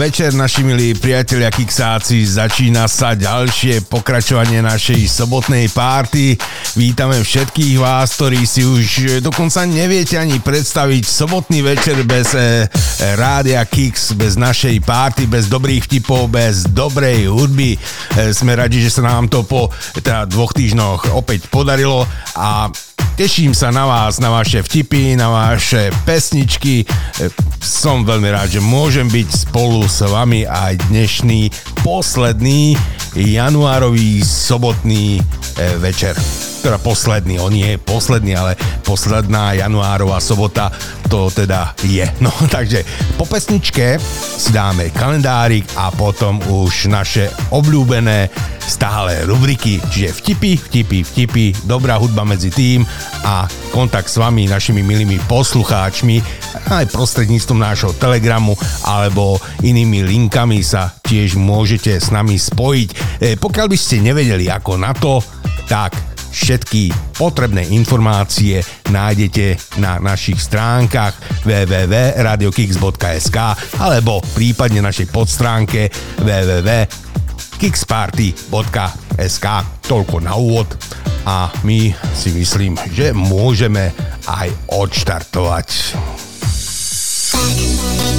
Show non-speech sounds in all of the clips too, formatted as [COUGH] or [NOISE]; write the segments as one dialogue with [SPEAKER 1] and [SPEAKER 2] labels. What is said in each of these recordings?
[SPEAKER 1] večer, naši milí priatelia Kiksáci. Začína sa ďalšie pokračovanie našej sobotnej párty. Vítame všetkých vás, ktorí si už dokonca neviete ani predstaviť sobotný večer bez e, rádia Kix, bez našej párty, bez dobrých vtipov, bez dobrej hudby. E, sme radi, že sa nám to po teda dvoch týždňoch opäť podarilo a Teším sa na vás, na vaše vtipy, na vaše pesničky. E, Som veľmi rád, že môžem byť spolu s vami aj dnešný posledný januárový sobotný e, večer. Teda posledný, on nie je posledný, ale posledná januárová sobota to teda je. [LAUGHS] No takže po pesničke si dáme kalendárik a potom už naše obľúbené stále rubriky, čiže vtipy, vtipy, vtipy, dobrá hudba medzi tým a kontakt s vami, našimi milými poslucháčmi aj prostredníctvom nášho telegramu alebo inými linkami sa tiež môžete s nami spojiť. E, pokiaľ by ste nevedeli ako na to, tak všetky potrebné informácie nájdete na našich stránkach www.radiokix.sk alebo prípadne našej podstránke www.kixparty.sk Toľko na úvod a my si myslím, že môžeme aj odštartovať.
[SPEAKER 2] Two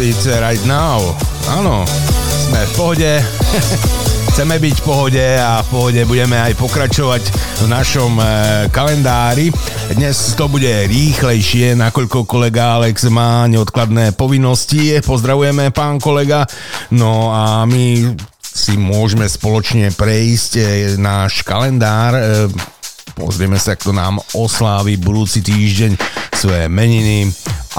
[SPEAKER 1] it right now? Áno, sme v pohode. [LAUGHS] Chceme byť v pohode a v pohode budeme aj pokračovať v našom e, kalendári. Dnes to bude rýchlejšie, nakoľko kolega Alex má neodkladné povinnosti. Pozdravujeme, pán kolega. No a my si môžeme spoločne prejsť e, náš kalendár. E, pozrieme sa, kto nám oslávi budúci týždeň svoje meniny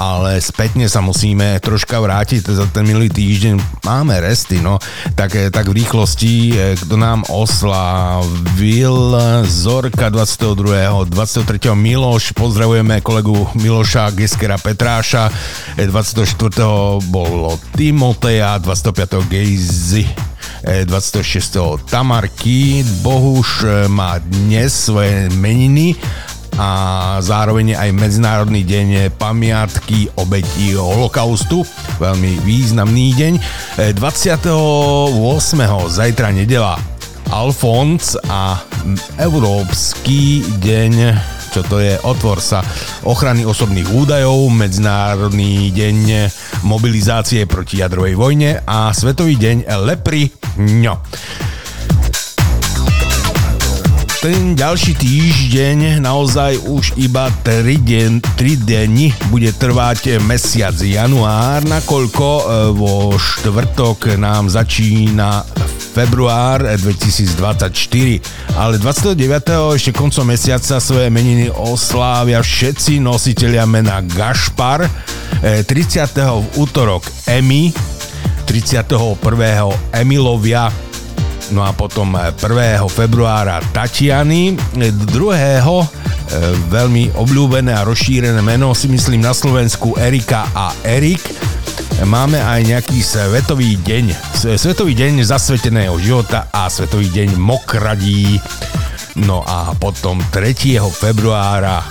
[SPEAKER 1] ale spätne sa musíme troška vrátiť za ten minulý týždeň. Máme resty, no, tak, eh, tak v rýchlosti, eh, kto nám oslavil Zorka 22. 23. Miloš, pozdravujeme kolegu Miloša Geskera Petráša, 24. Eh, bolo Timoteja, 25. Gejzy 26. Tamarky, Bohuš má dnes svoje meniny a zároveň aj Medzinárodný deň pamiatky obetí holokaustu, veľmi významný deň. 28. zajtra nedela Alfons a Európsky deň čo to je, otvor sa ochrany osobných údajov, Medzinárodný deň mobilizácie proti jadrovej vojne a Svetový deň lepry. No ten ďalší týždeň naozaj už iba 3 deň, 3 dni bude trvať mesiac január, nakoľko e, vo štvrtok nám začína február 2024, ale 29. ešte koncom mesiaca svoje meniny oslávia všetci nositeľia mena Gašpar, 30. E, v útorok Emi, 31. Emilovia, No a potom 1. Eh, februára Tatiany, 2. Eh, veľmi obľúbené a rozšírené meno si myslím na Slovensku Erika a Erik. Máme aj nejaký svetový deň, svetový deň zasveteného života a svetový deň mokradí. No a potom 3. februára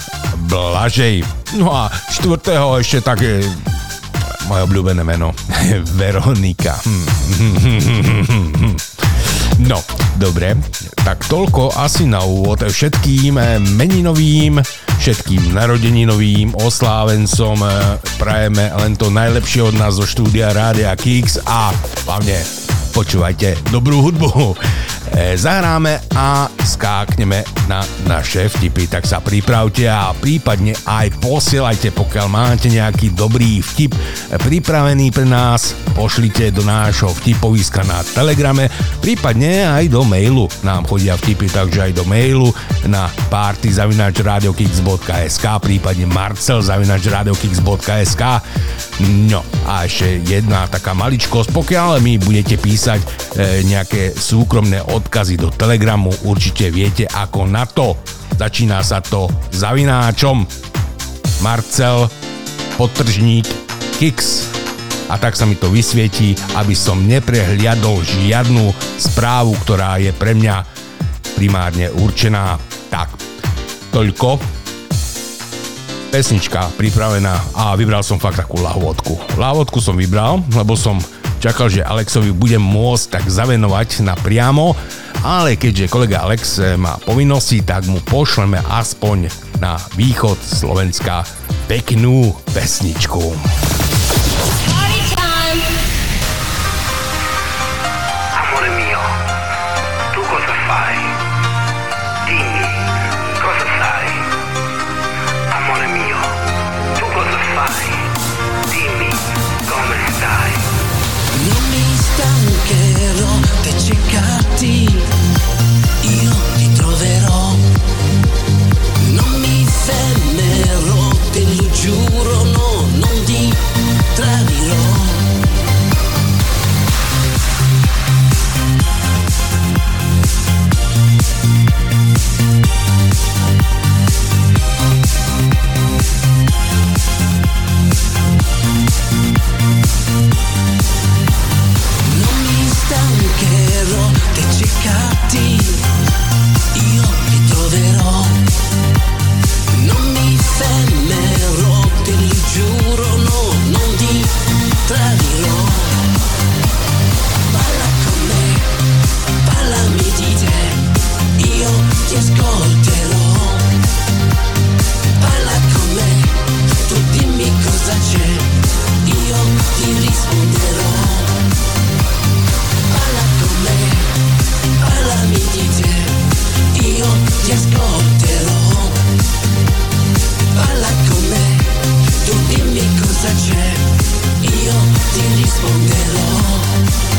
[SPEAKER 1] Blažej. No a 4. ešte také moje obľúbené meno [LAUGHS] Veronika. [LAUGHS] No, dobre, tak toľko asi na úvod všetkým meninovým, všetkým narodeninovým oslávencom prajeme len to najlepšie od nás zo štúdia Rádia Kix a hlavne počúvajte dobrú hudbu. E, zahráme a skákneme na naše vtipy, tak sa pripravte a prípadne aj posielajte, pokiaľ máte nejaký dobrý vtip pripravený pre nás, pošlite do nášho vtipoviska na Telegrame, prípadne aj do mailu. Nám chodia vtipy, takže aj do mailu na partyzavinačradiokix.sk prípadne marcel.radiokix.sk No a ešte jedna taká maličkosť, pokiaľ mi budete písať e, nejaké súkromné od odkazy do Telegramu, určite viete ako na to. Začína sa to zavináčom Marcel Potržník Kix a tak sa mi to vysvietí, aby som neprehliadol žiadnu správu, ktorá je pre mňa primárne určená. Tak, toľko. Pesnička pripravená a vybral som fakt takú lahvodku. Lahvodku som vybral, lebo som čakal, že Alexovi budem môcť tak zavenovať na priamo, ale keďže kolega Alex eh, má povinnosti, tak mu pošleme aspoň na východ Slovenska peknú pesničku.
[SPEAKER 3] Ti. Parla con me, tu dimmi cosa c'è, io ti risponderò.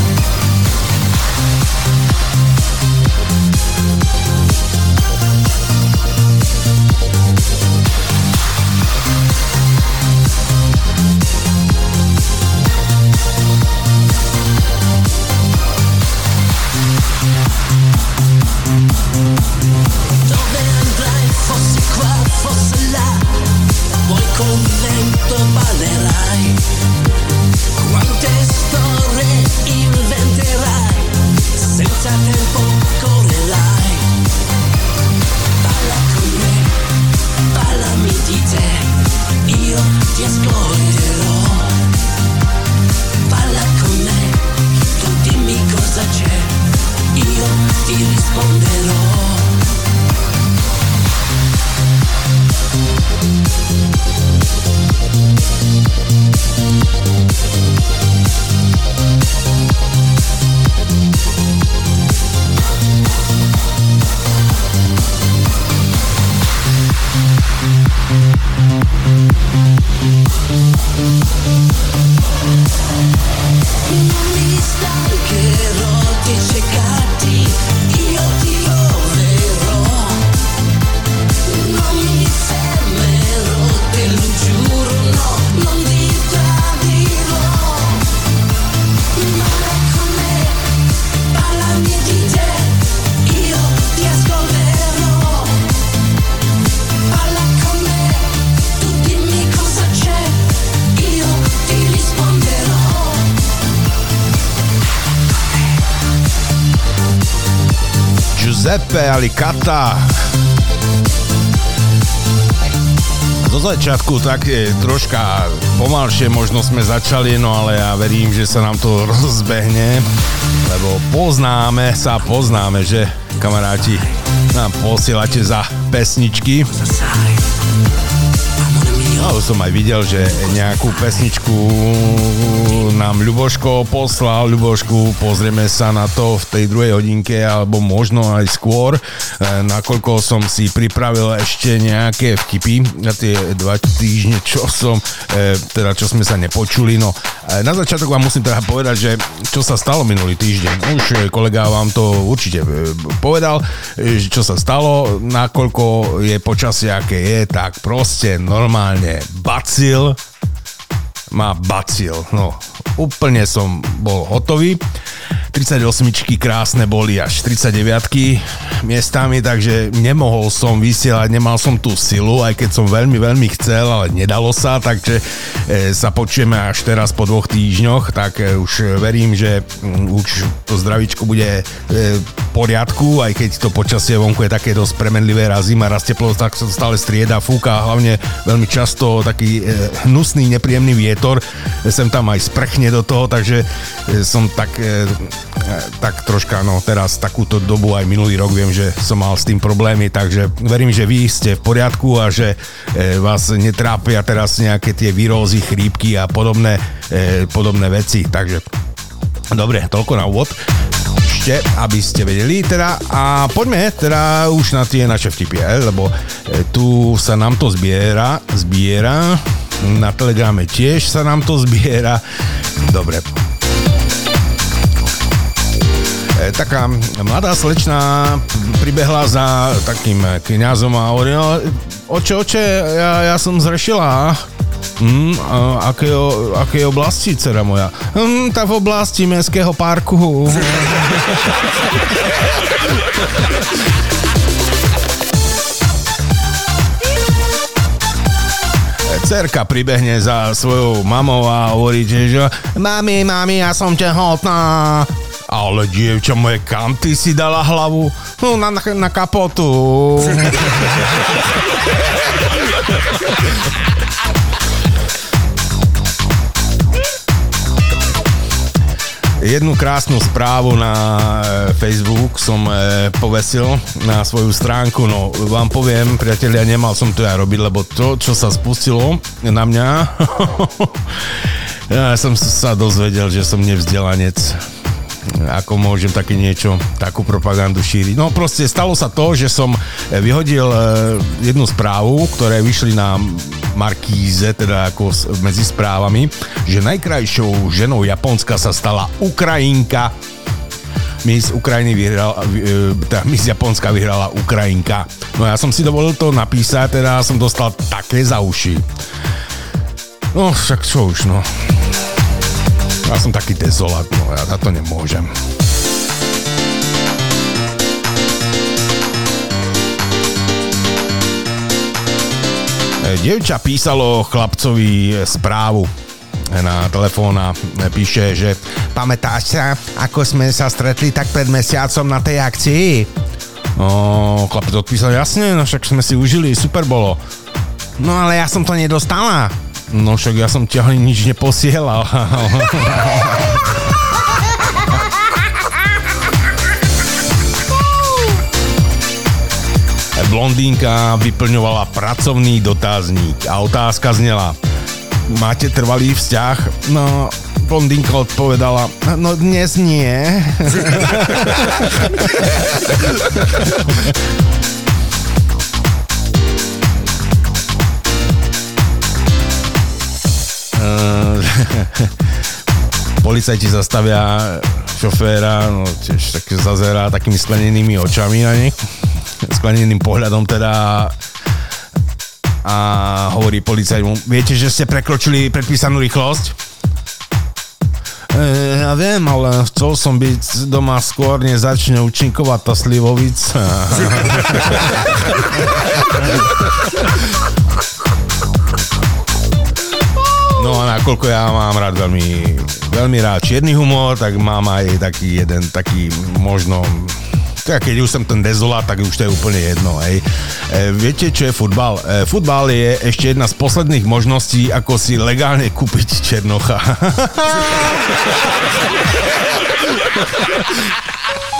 [SPEAKER 1] Giuseppe Alicata. Do začiatku tak e, troška pomalšie možno sme začali, no ale ja verím, že sa nám to [LAUGHS] rozbehne, lebo poznáme sa, poznáme, že kamaráti nám posielate za pesničky. Už som aj videl, že nejakú pesničku nám Ľuboško poslal. Ľubošku, pozrieme sa na to v tej druhej hodinke, alebo možno aj skôr, e, nakoľko som si pripravil ešte nejaké vtipy na tie dva týždne, čo som, e, teda čo sme sa nepočuli. No, na začiatok vám musím teda povedať, že čo sa stalo minulý týždeň. Už e, kolega vám to určite e, povedal, čo sa stalo, nakoľko je počasie, aké je, tak proste normálne bacil má bacil. No, úplne som bol hotový. 38 krásne boli až 39 miestami, takže nemohol som vysielať, nemal som tú silu, aj keď som veľmi, veľmi chcel, ale nedalo sa, takže e, sa počujeme až teraz po dvoch týždňoch, tak e, už verím, že mm, už to zdravičko bude e, v poriadku, aj keď to počasie vonku je také dosť premenlivé, raz zima, raz teplo, tak sa stále strieda, fúka, hlavne veľmi často taký hnusný, nepríjemný vietor, sem tam aj sprchne do toho, takže som tak tak troška, no teraz takúto dobu aj minulý rok viem, že som mal s tým problémy, takže verím, že vy ste v poriadku a že e, vás netrápia teraz nejaké tie výrozy, chrípky a podobné, e, podobné veci, takže dobre, toľko na úvod. Ešte, aby ste vedeli teda a poďme teda už na tie naše vtipy, eh, lebo tu sa nám to zbiera, zbiera, na telegrame tiež sa nám to zbiera, dobre, taká mladá slečna pribehla za takým kňazom a hovorí, no, oče, oče, ja, ja som zrešila. Mm, a aké, aké oblasti, dcera moja? Mm, tá v oblasti mestského parku. Cerka pribehne za svojou mamou a hovorí, že mami, mami, ja som tehotná. Ale dievča moje, kam ty si dala hlavu? No, na, na, na kapotu. Jednu krásnu správu na e, Facebook som e, povesil na svoju stránku, no vám poviem, priatelia, nemal som to ja robiť, lebo to, čo sa spustilo na mňa, ja [LAUGHS] som sa dozvedel, že som nevzdelanec ako môžem také niečo, takú propagandu šíriť. No proste stalo sa to, že som eh, vyhodil eh, jednu správu, ktoré vyšli na Markíze, teda ako medzi správami, že najkrajšou ženou Japonska sa stala Ukrajinka. Miss Ukrajiny vyhrala, e, teda Miss Japonska vyhrala Ukrajinka. No ja som si dovolil to napísať, teda som dostal také za uši. No však čo už, no. Ja som taký dezolát, no ja za to nemôžem. E, Dievča písalo chlapcovi e, správu na telefón a e, píše, že pamätáš sa, ako sme sa stretli tak pred mesiacom na tej akcii? No, chlapec odpísal, jasne, no však sme si užili, super bolo. No ale ja som to nedostala. No však ja som ti ani nič neposielal. [LAUGHS] Blondínka vyplňovala pracovný dotazník a otázka znela Máte trvalý vzťah? No, blondínka odpovedala No dnes nie. [LAUGHS] [LAUGHS] Policajti zastavia šoféra, no tiež tak zazerá takými sklenenými očami na nich, skleneným pohľadom teda a hovorí policajt mu, viete, že ste prekročili predpísanú rýchlosť? E, ja viem, ale chcel som byť doma skôr, než začne účinkovať tá slivovica. [LAUGHS] No a nakoľko ja mám rád veľmi, veľmi rád čierny humor, tak mám aj taký jeden, taký možno tak keď už som ten dezolát, tak už to je úplne jedno. Hej. E, viete, čo je futbal? E, futbal je ešte jedna z posledných možností, ako si legálne kúpiť Černocha. [LAUGHS]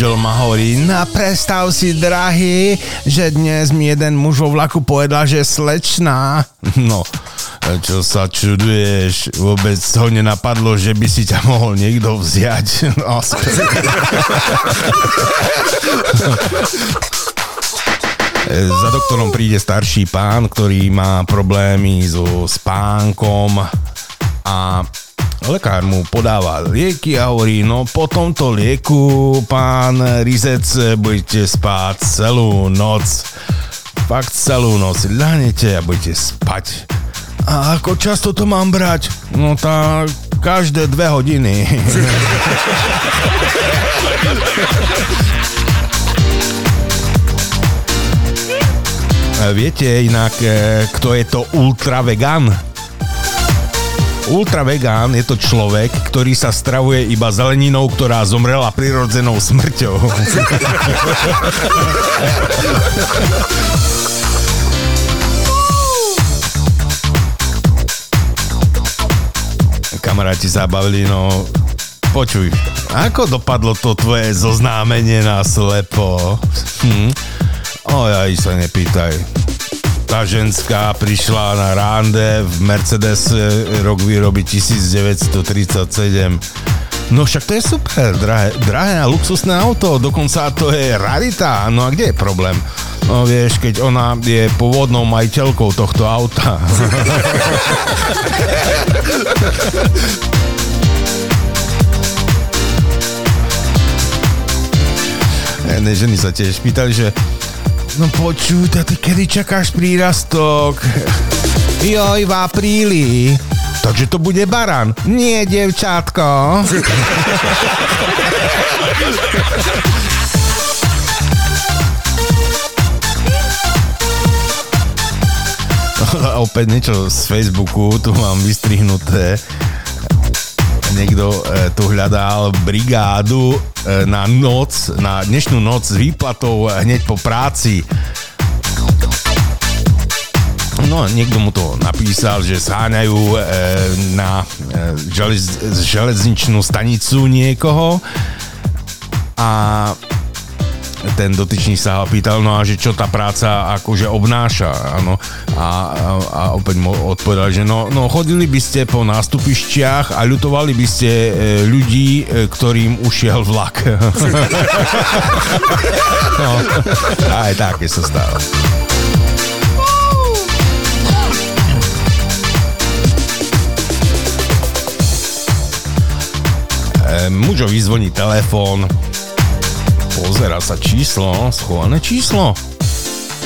[SPEAKER 1] za manželom a hovorí na predstav si, drahý, že dnes mi jeden muž vo vlaku povedal, že slečná. [LAUGHS] No, čo sa čuduješ, vôbec ho nenapadlo, že by si ťa mohol niekto vziať. [LAUGHS] No. [LAUGHS] Za doktorom príde starší pán, ktorý má problémy so spánkom a lekár mu podáva lieky a hovorí, no po tomto lieku, pán Rizec, budete spať celú noc. Fakt celú noc. Ľahnete a budete spať. A ako často to mám brať? No tak každé dve hodiny. [LAUGHS] Viete inak, e, kto je to ultra vegan? Ultra vegán je to človek, ktorý sa stravuje iba zeleninou, ktorá zomrela prirodzenou smrťou. Kamaráti sa bavili, no počuj, ako dopadlo to tvoje zoznámenie na slepo? Hm? O, ja sa nepýtaj. Tá ženská prišla na rande v Mercedes e, rok výroby 1937. No však to je super, drahé, drahé a luxusné auto, dokonca to je rarita. No a kde je problém? No vieš, keď ona je pôvodnou majiteľkou tohto auta. [LAUGHS] Jednej ženy sa tiež pýtali, že no počuj, a ty kedy čakáš prírastok? Joj, v apríli. Takže to bude baran. Nie, devčátko. [LAUGHS] Opäť niečo z Facebooku, tu mám vystrihnuté. Niekto e, tu hľadal brigádu e, na noc, na dnešnú noc s výplatou hneď po práci. No, niekto mu to napísal, že sáňajú e, na e, želez, železničnú stanicu niekoho a ten dotyčný sa ho pýtal, no a že čo tá práca akože obnáša, áno. A, a, a opäť mu odpovedal, že no, no chodili by ste po nástupišťach a ľutovali by ste e, ľudí, e, ktorým ušiel vlak. [LAUGHS] no, aj také sa stáva. E, mužovi zvoní telefón, pozera sa číslo, schované číslo.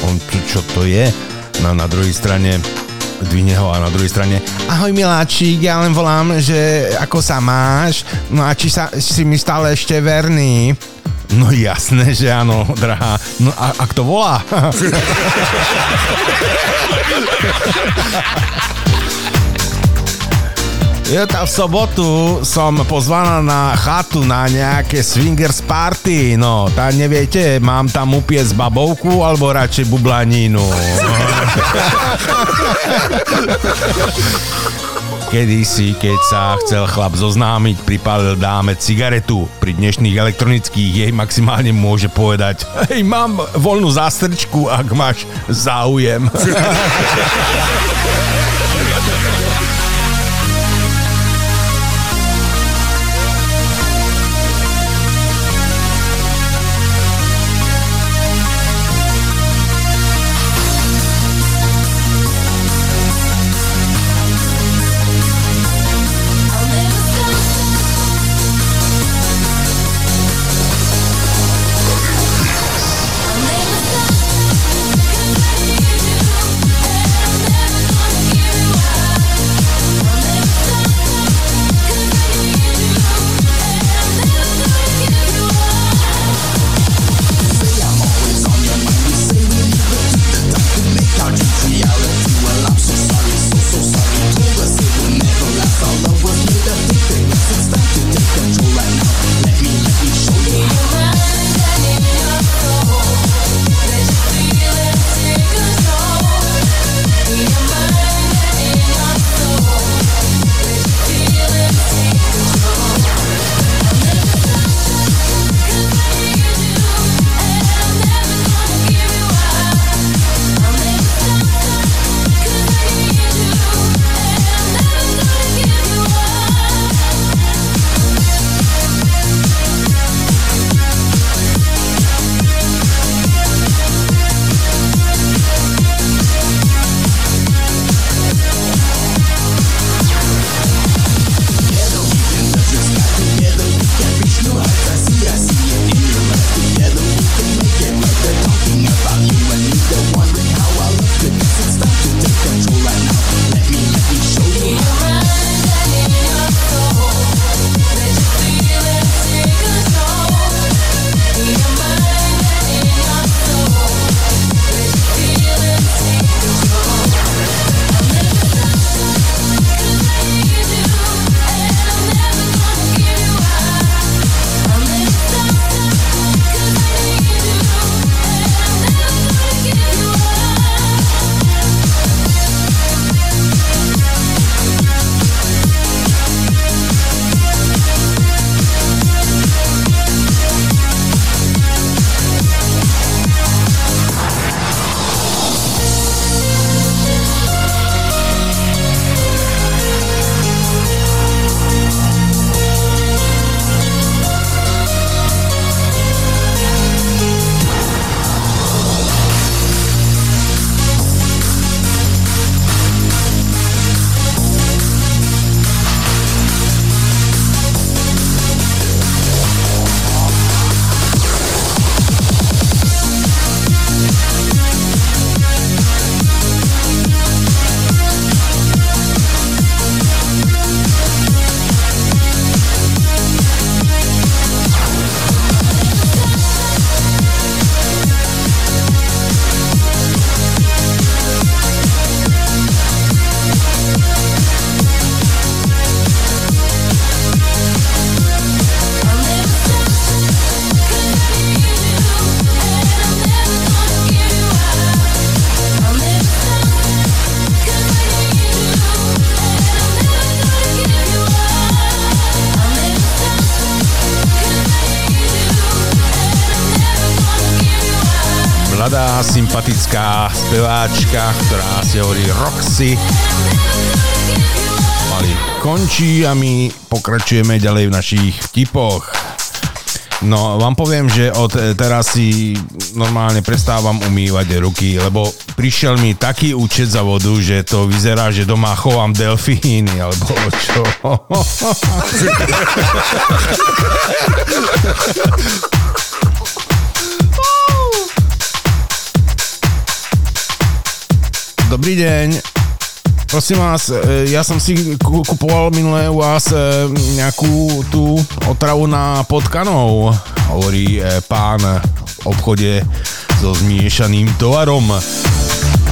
[SPEAKER 1] On, čo, to je? No na druhej strane dvihne ho a na druhej strane Ahoj miláčik, ja len volám, že ako sa máš? No a či, sa, si mi stále ešte verný? No jasné, že áno, drahá. No a, a kto volá? [LAUGHS] Ja tá v sobotu som pozvaná na chatu na nejaké swingers party, no, tá neviete, mám tam upiec babovku alebo radšej bublanínu. [LAUGHS] Kedy si, keď sa chcel chlap zoznámiť, pripálil dáme cigaretu. Pri dnešných elektronických jej maximálne môže povedať Hej, mám voľnú zástrčku, ak máš záujem. [LAUGHS] sympatická speváčka, ktorá si hovorí Roxy. Mali končí a my pokračujeme ďalej v našich vtipoch. No, vám poviem, že od teraz si normálne prestávam umývať ruky, lebo prišiel mi taký účet za vodu, že to vyzerá, že doma chovám delfíny, alebo čo. [LAUGHS] Dobrý deň. Prosím vás, e, ja som si ku- kupoval minulé u vás e, nejakú tú otravu na potkanov, hovorí e, pán v obchode so zmiešaným tovarom.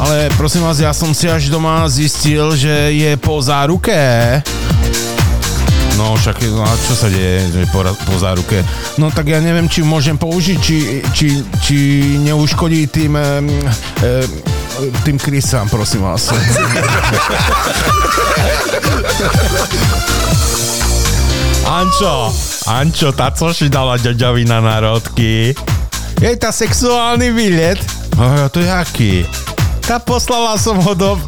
[SPEAKER 1] Ale prosím vás, ja som si až doma zistil, že je po záruke. No však, no a čo sa deje že po, po záruke? No tak ja neviem, či môžem použiť, či, či, či neuškodí tým, e, e, tým krysám, prosím vás. Ančo, Ančo, tá co si dala ďoďovi na národky? Je tá sexuálny výlet? Oh, to je aký? Tá poslala som ho do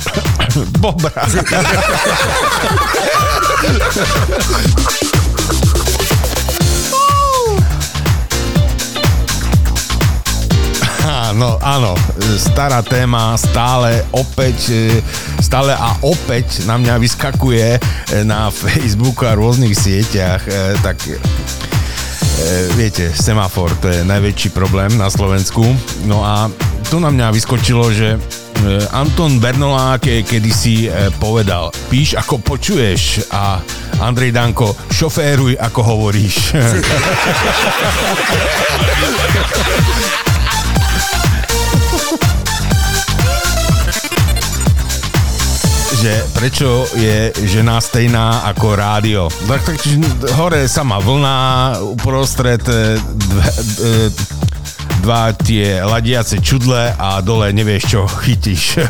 [SPEAKER 1] bobra. [LAUGHS] Áno, áno, stará téma stále opäť, e, stále a opäť na mňa vyskakuje e, na Facebooku a rôznych sieťach, e, tak viete, semafor, to je najväčší problém na Slovensku. No a tu na mňa vyskočilo, že Anton Bernolák ke- kedysi povedal, píš ako počuješ a Andrej Danko, šoféruj ako hovoríš. [LAUGHS] že prečo je žena stejná ako rádio. Tak, tak hore sama vlna, uprostred e, dve, e, dva tie ladiace čudle a dole nevieš, čo chytíš. [LAUGHS]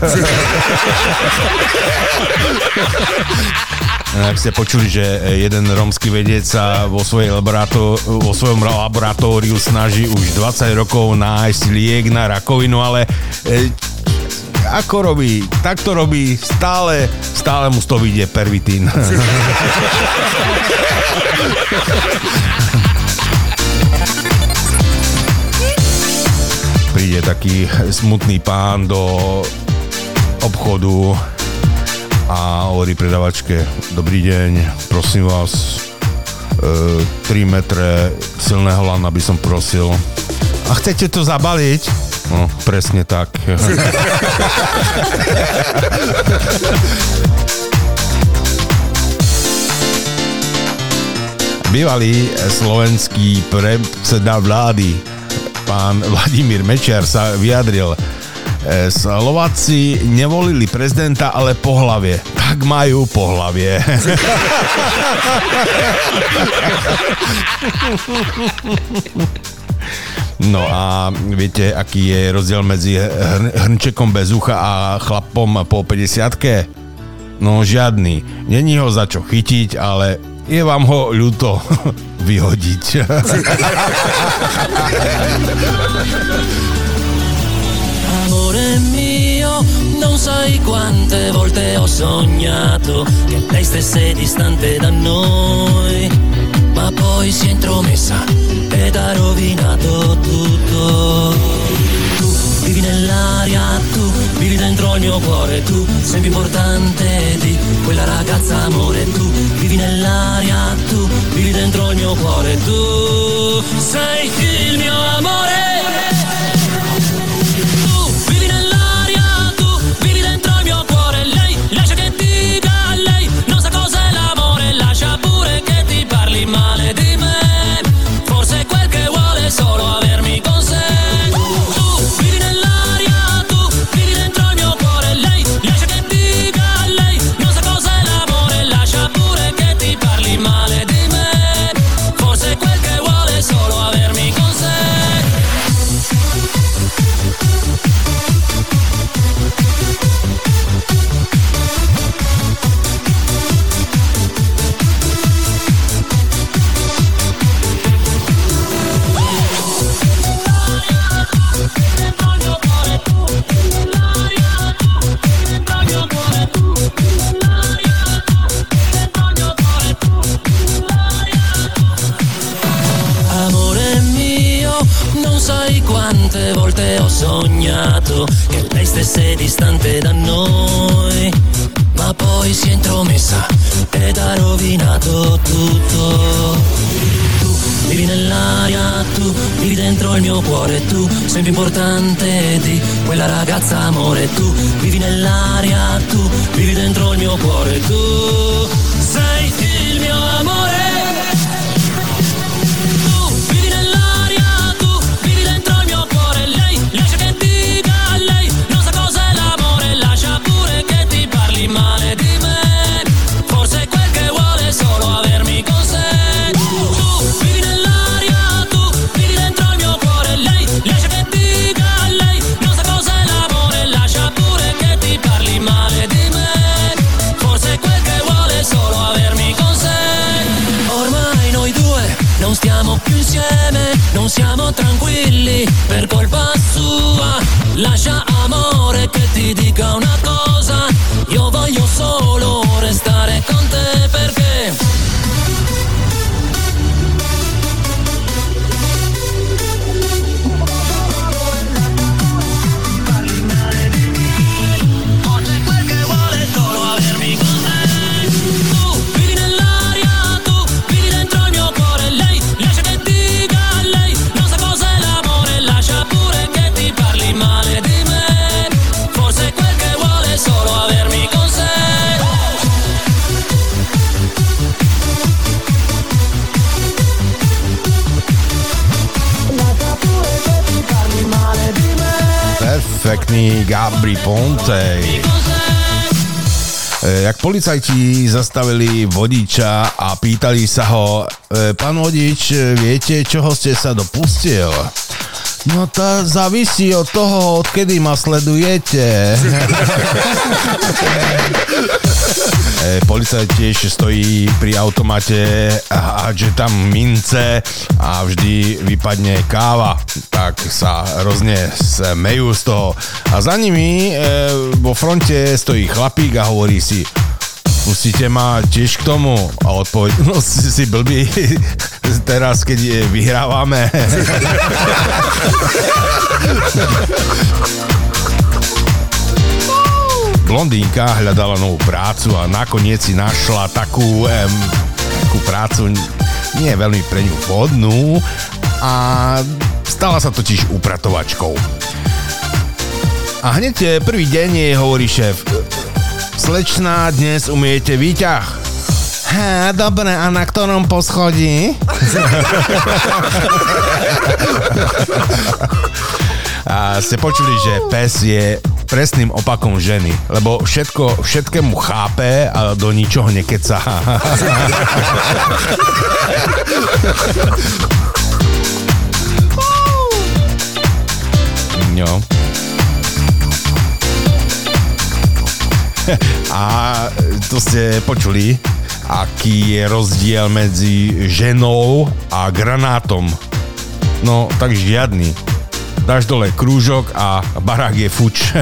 [SPEAKER 1] Ak ste počuli, že jeden rómsky vedec sa vo, svojej laborato- vo svojom laboratóriu snaží už 20 rokov nájsť liek na rakovinu, ale e, ako robí, tak to robí, stále, stále mu z toho vyjde pervitín. [LAUGHS] Príde taký smutný pán do obchodu a hovorí predavačke, dobrý deň, prosím vás, e, 3 metre silného lana by som prosil. A chcete to zabaliť? No, presne tak. Bývalý slovenský predseda vlády, pán Vladimír Mečiar sa vyjadril, e, Slováci nevolili prezidenta, ale pohlavie. Tak majú pohlavie. [LAUGHS] No a viete, aký je rozdiel medzi hr- hrnčekom bez ucha a chlapom po 50 No žiadny. Není ho za čo chytiť, ale je vám ho ľúto [LAUGHS] vyhodiť.
[SPEAKER 3] Amore mio, non sai quante volte ho sognato che lei stesse distante da noi, ma poi si è intromessa ed ha rovinato tutto. Tu vivi nell'aria, tu vivi dentro il mio cuore, tu sei più importante di quella ragazza amore, tu vivi nell'aria, tu vivi dentro il mio cuore, tu sei il mio amore. Volte ho sognato che lei stesse distante da noi. Ma poi si è intromessa ed ha rovinato tutto. Tu vivi nell'aria, tu vivi dentro il mio cuore, tu sei più importante di quella ragazza amore, tu vivi nell'aria, tu vivi dentro il mio cuore, tu sei
[SPEAKER 1] policajti zastavili vodiča a pýtali sa ho, e, pán vodič, viete, čoho ste sa dopustil? No to závisí od toho, odkedy ma sledujete. [LAUGHS] E, Policajt tiež stojí pri automate a že tam mince a vždy vypadne káva. Tak sa hrozne smejú z toho. A za nimi e, vo fronte stojí chlapík a hovorí si Pustíte ma tiež k tomu? A odpoveď, [LAUGHS] no si, si blbý, [LAUGHS] teraz keď je, vyhrávame. [LAUGHS] Blondínka hľadala novú prácu a nakoniec si našla takú, em, takú prácu nie veľmi pre ňu vhodnú a stala sa totiž upratovačkou. A hneď eh, prvý deň jej hovorí šéf, slečná, dnes umiete výťah. Há, dobre, a na ktorom poschodí? A ste počuli, že pes je presným opakom ženy, lebo všetko, všetkému chápe a do ničoho nekecá. [LAUGHS] No. A to ste počuli, aký je rozdiel medzi ženou a granátom. No, tak žiadny. Dáš dole krúžok a barák je fuč.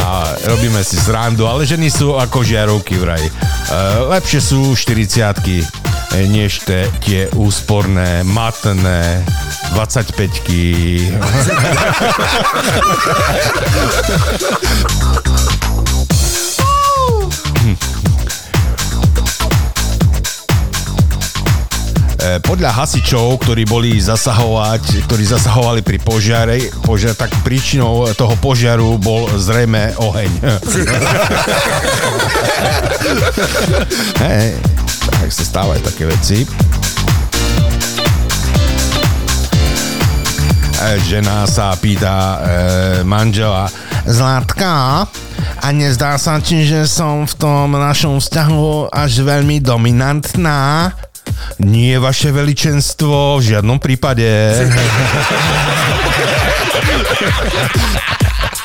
[SPEAKER 1] a robíme si srandu, ale ženy sú ako žiarovky vraj. E, lepšie sú 40 než te, tie úsporné, matné 25 E, podľa hasičov, ktorí boli zasahovať, ktorí zasahovali pri požiare, požiar, tak príčinou toho požiaru bol zrejme oheň. [LAUGHS] Hej, tak sa stávajú také veci. E, Žena sa pýta e, manžela Zlatka, a nezdá sa ti, že som v tom našom vzťahu až veľmi dominantná? Nie, vaše veličenstvo, v žiadnom prípade. [LAUGHS]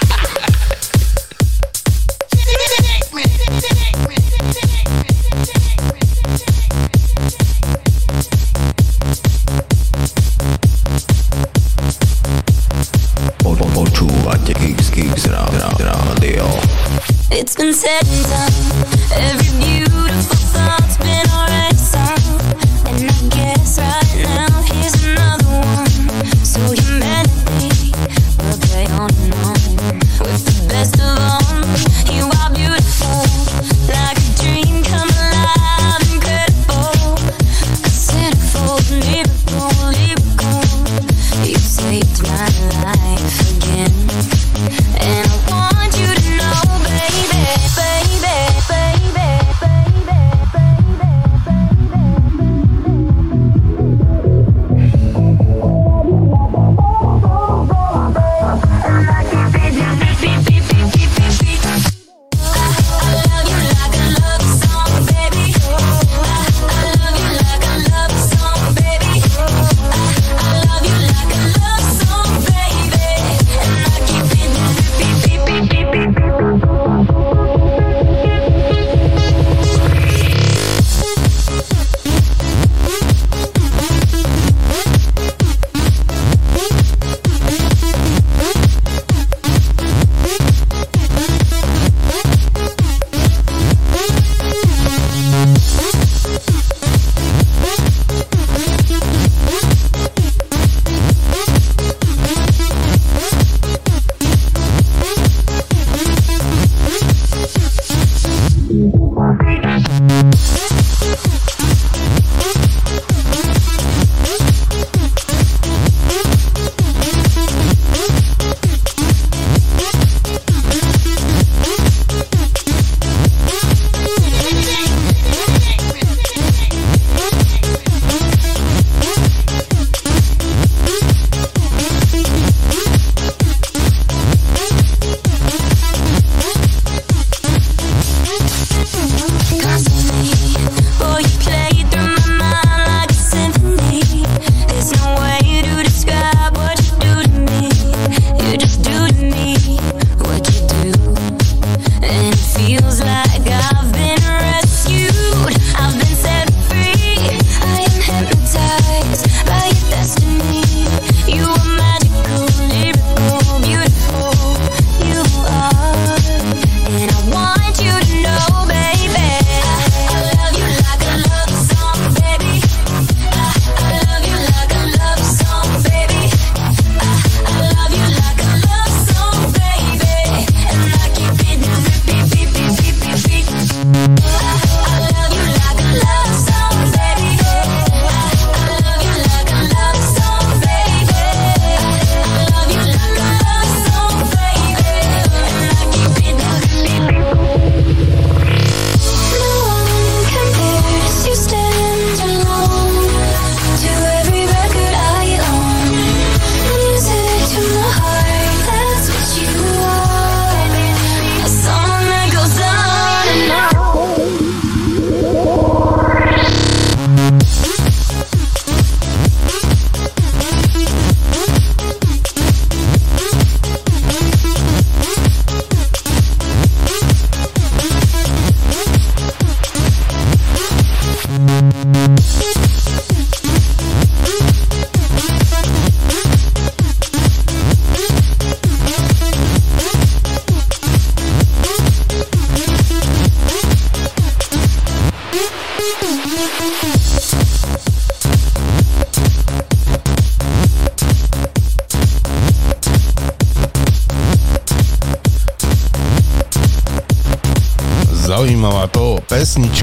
[SPEAKER 4] said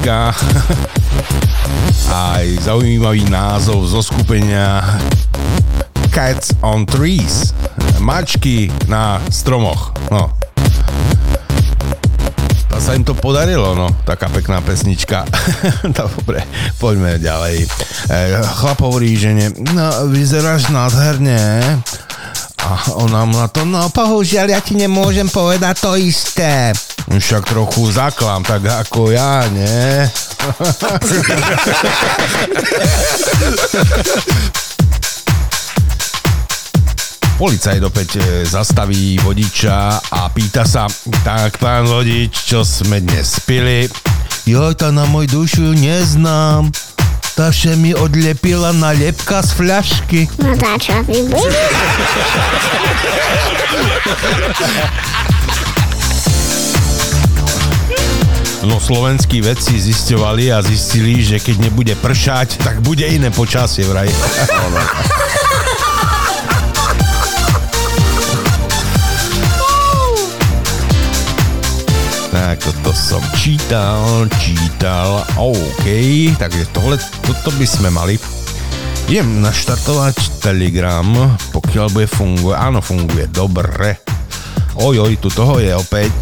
[SPEAKER 1] pesnička. [LAUGHS] Aj zaujímavý názov zo skupenia Cats on Trees. Mačky na stromoch. No. To sa im to podarilo, no. Taká pekná pesnička. [LAUGHS] Dobre, poďme ďalej. E, chlap hovorí žene, no vyzeráš nádherne. A ona mu na to, no bohužiaľ ja ti nemôžem povedať to isté. Však trochu zaklam, tak ako ja, nie? [LAUGHS] Policajt opäť e, zastaví vodiča a pýta sa, tak pán vodič, čo sme dnes pili? Joj, to na môj dušu neznám. Ta še mi odlepila nalepka z fľašky.
[SPEAKER 2] No tá čo [LAUGHS]
[SPEAKER 1] No slovenskí vedci zisťovali a zistili, že keď nebude pršať, tak bude iné počasie vraj. Tak toto som čítal, čítal, OK, takže tohle, toto by sme mali. Idem naštartovať Telegram, pokiaľ bude funguje, áno, funguje, dobre. Oj, oj, tu toho je opäť.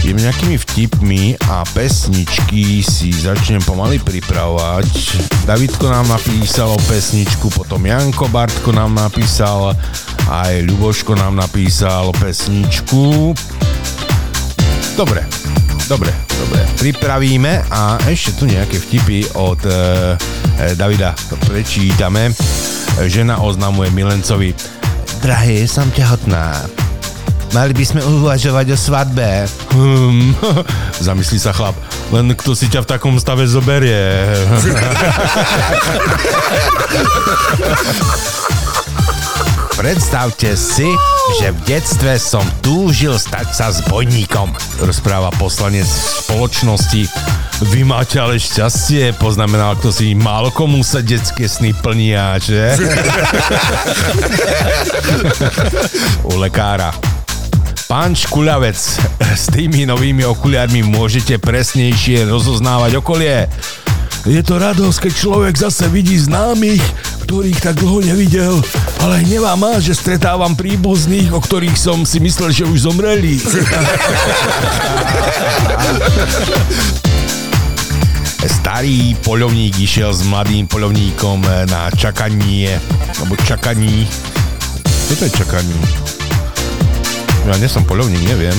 [SPEAKER 1] Idem nejakými vtipmi a pesničky si začnem pomaly pripravovať. Davidko nám napísal o pesničku, potom Janko Bartko nám napísal, aj Ľuboško nám napísal pesničku. Dobre, dobre, dobre. Pripravíme a ešte tu nejaké vtipy od e, Davida prečítame. Žena oznamuje milencovi. Drahý, som tehotná. Mali by sme uvažovať o svadbe. Hmm, [LAUGHS] zamyslí sa chlap. Len kto si ťa v takom stave zoberie? [LAUGHS] Predstavte si, že v detstve som túžil stať sa zbojníkom, rozpráva poslanec spoločnosti. Vy máte ale šťastie, poznamenal kto si málo komu sa detské sny plnia, že? [LAUGHS] U lekára. Pán Škuľavec, [LAUGHS] s tými novými okuliarmi môžete presnejšie rozoznávať okolie. Je to radosť, keď človek zase vidí známych, ktorých tak dlho nevidel, ale hnevá ma, že stretávam príbuzných, o ktorých som si myslel, že už zomreli. [LAUGHS] Starý poľovník išiel s mladým poľovníkom na čakanie, alebo čakaní. Čo to je čakaní? Ja nie som poľovník, neviem.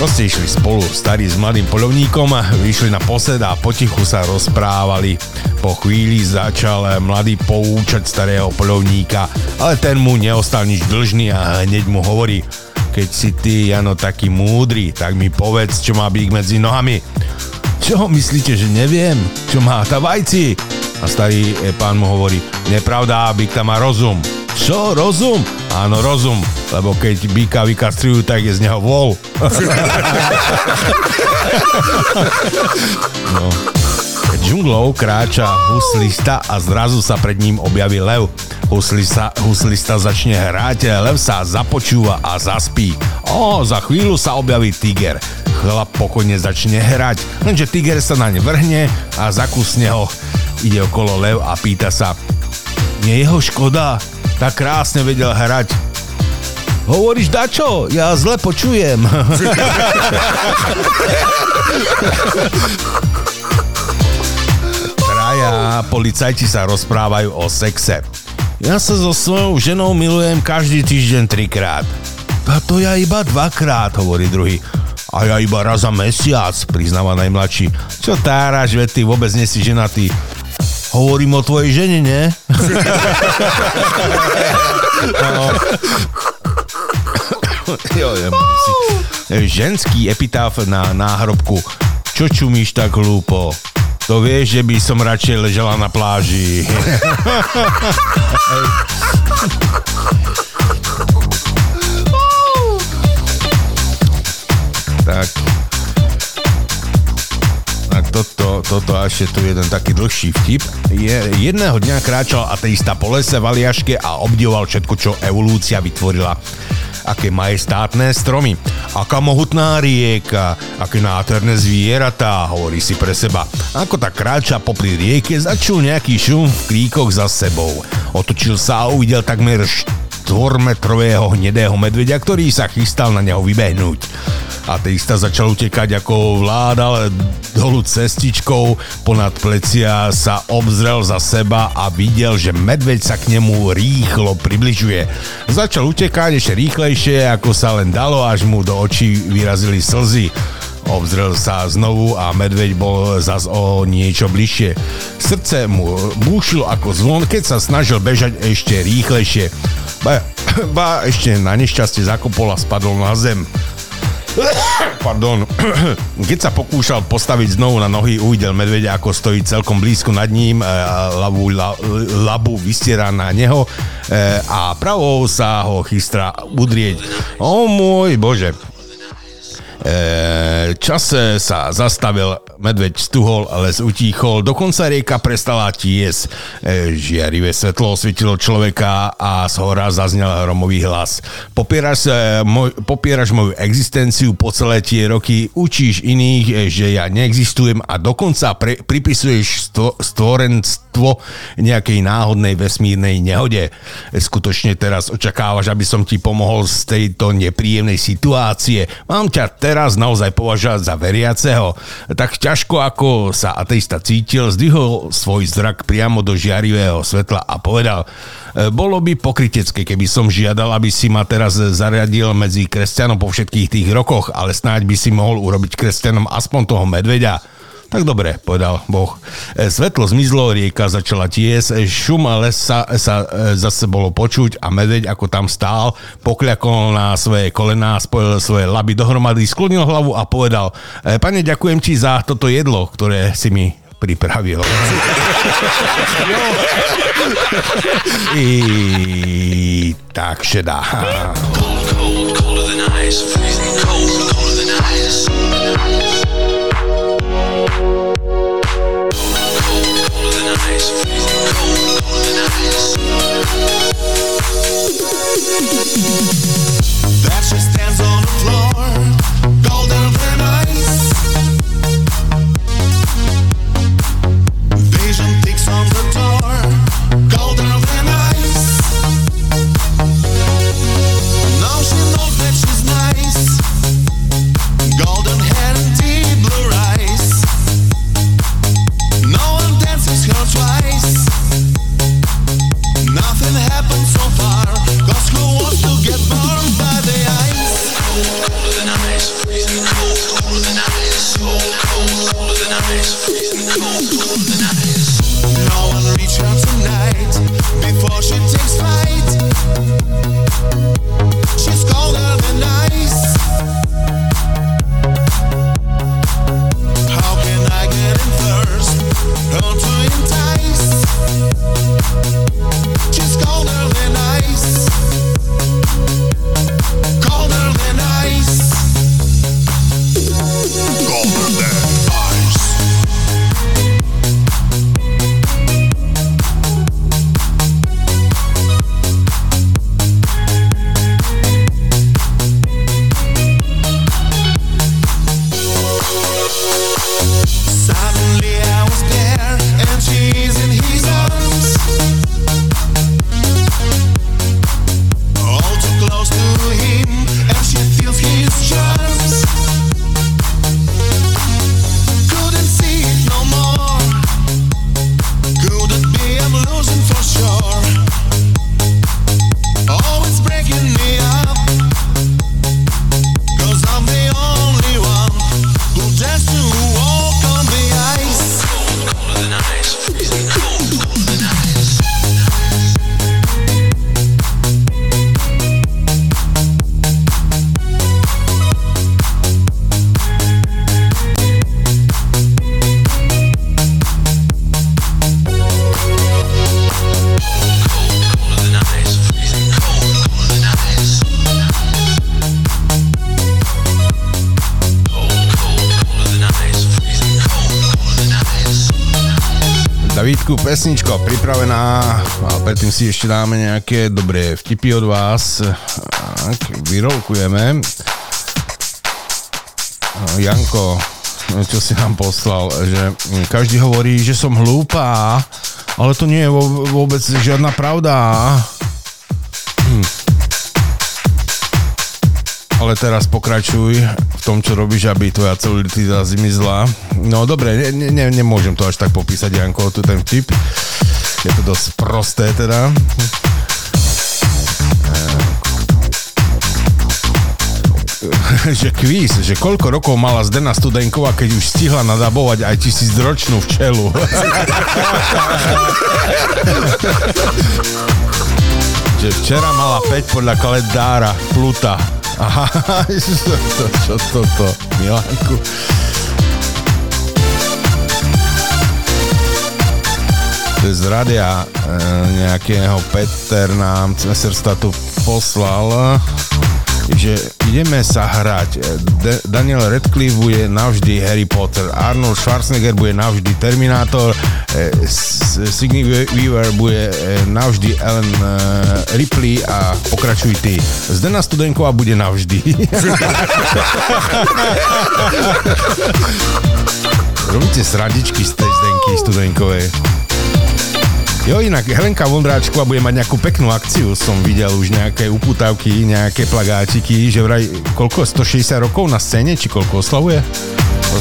[SPEAKER 1] Proste išli spolu starí s mladým poľovníkom a vyšli na posed a potichu sa rozprávali. Po chvíli začal mladý poučať starého poľovníka, ale ten mu neostal nič dlžný a hneď mu hovorí keď si ty, Jano, taký múdry, tak mi povedz, čo má byť medzi nohami. Čo myslíte, že neviem? Čo má tá vajci? A starý e, pán mu hovorí, nepravda, byk tam má rozum. Čo, rozum? Áno, rozum, lebo keď býka vykastrujú, tak je z neho vol. no. Džunglou kráča huslista a zrazu sa pred ním objaví lev. Huslista, huslista začne hrať, lev sa započúva a zaspí. O, za chvíľu sa objaví tiger. Chlap pokojne začne hrať, lenže tiger sa na ne vrhne a zakusne ho. Ide okolo lev a pýta sa, nie jeho škoda, tak krásne vedel hrať. Hovoríš dačo? Ja zle počujem. [LAUGHS] Traja policajti sa rozprávajú o sexe. Ja sa so svojou ženou milujem každý týždeň trikrát. A to ja iba dvakrát, hovorí druhý. A ja iba raz za mesiac, priznáva najmladší. Čo táraš, veď ty vôbec nie si ženatý. Hovorím o tvojej žene, nie? no. jo, ja si. Ženský epitaf na náhrobku. Čo čumíš tak hlúpo? To vieš, že by som radšej ležela na pláži. [LAUGHS] toto, toto a ešte tu jeden taký dlhší vtip. Je, jedného dňa kráčal ateista po lese v Aliaške a obdivoval všetko, čo evolúcia vytvorila aké majestátne stromy, aká mohutná rieka, aké nádherné zvieratá, hovorí si pre seba. Ako tak kráča popri rieke, začul nejaký šum v kríkoch za sebou. Otočil sa a uvidel takmer štvormetrového hnedého medvedia, ktorý sa chystal na neho vybehnúť. Ateista začal utekať ako vládal dolu cestičkou, ponad plecia sa obzrel za seba a videl, že medveď sa k nemu rýchlo približuje. Začal utekať ešte rýchlejšie, ako sa len dalo, až mu do očí vyrazili slzy. Obzrel sa znovu a medveď bol zas o niečo bližšie. Srdce mu búšilo ako zvon, keď sa snažil bežať ešte rýchlejšie. Ba, [COUGHS] ba ešte na nešťastie zakopol a spadol na zem. Pardon. [COUGHS] Keď sa pokúšal postaviť znovu na nohy, uvidel medveďa, ako stojí celkom blízko nad ním, e, labu, la, labu vystiera na neho e, a pravou sa ho chystra udrieť. O môj bože. E, čase sa zastavil, medveď stuhol, les utíchol, dokonca rieka prestala tiesť. E, žiarivé svetlo osvietilo človeka a z hora zaznel hromový hlas. Popieraš, e, moj, popieraš moju existenciu po celé tie roky, učíš iných, že ja neexistujem a dokonca pre, pripisuješ stvo, stvorenstvo nejakej náhodnej vesmírnej nehode. Skutočne teraz očakávaš, aby som ti pomohol z tejto nepríjemnej situácie. Mám ťa teraz naozaj považovať za veriaceho. Tak ťažko ako sa ateista cítil, zdvihol svoj zrak priamo do žiarivého svetla a povedal, "E, bolo by pokrytecké, keby som žiadal, aby si ma teraz zariadil medzi kresťanom po všetkých tých rokoch, ale snáď by si mohol urobiť kresťanom aspoň toho medveďa. Tak dobre, povedal Boh. E, Svetlo zmizlo, rieka začala tiesť, šum lesa sa e, zase bolo počuť a medveď, ako tam stál, pokľakol na svoje kolená, spojil svoje laby dohromady, sklonil hlavu a povedal, "E, pane, ďakujem ti za toto jedlo, ktoré si mi pripravil. I tak šedá.
[SPEAKER 3] Cold, cold,
[SPEAKER 5] That she stands on the floor, colder than ice.
[SPEAKER 1] Pesničko pripravená a predtým si ešte dáme nejaké dobré vtipy od vás. Tak, vyrolkujeme. Janko, čo si nám poslal, že každý hovorí, že som hlúpa, ale to nie je vôbec žiadna pravda. Hm. Ale teraz pokračuj v tom, čo robíš, aby tvoja celulitida zmizla. No dobre, ne, ne, nemôžem to až tak popísať, Janko, tu ten vtip. Je to dosť prosté teda. Eh, [LAUGHS] že kvíz, že koľko rokov mala Zdena Studenková, keď už stihla nadabovať aj tisícročnú včelu. [LAUGHS] že včera mala 5 podľa kalendára Pluta. Aha, [LAUGHS] čo, toto, Milanku? To je z radia e, nejakého Peter nám Cmeserstatu poslal, že ideme sa hrať. De- Daniel Radcliffe bude navždy Harry Potter, Arnold Schwarzenegger bude navždy Terminátor, e, S- Sigourney Weaver bude e, navždy Ellen e, Ripley a pokračuj ty. Zdena Studenková bude navždy. [LAUGHS] Robíte sradičky z tej Zdenky Studenkovej. Jo, inak Helenka Vondráčková bude mať nejakú peknú akciu, som videl už nejaké uputavky, nejaké plagáčiky, že vraj koľko, 160 rokov na scéne, či koľko oslavuje?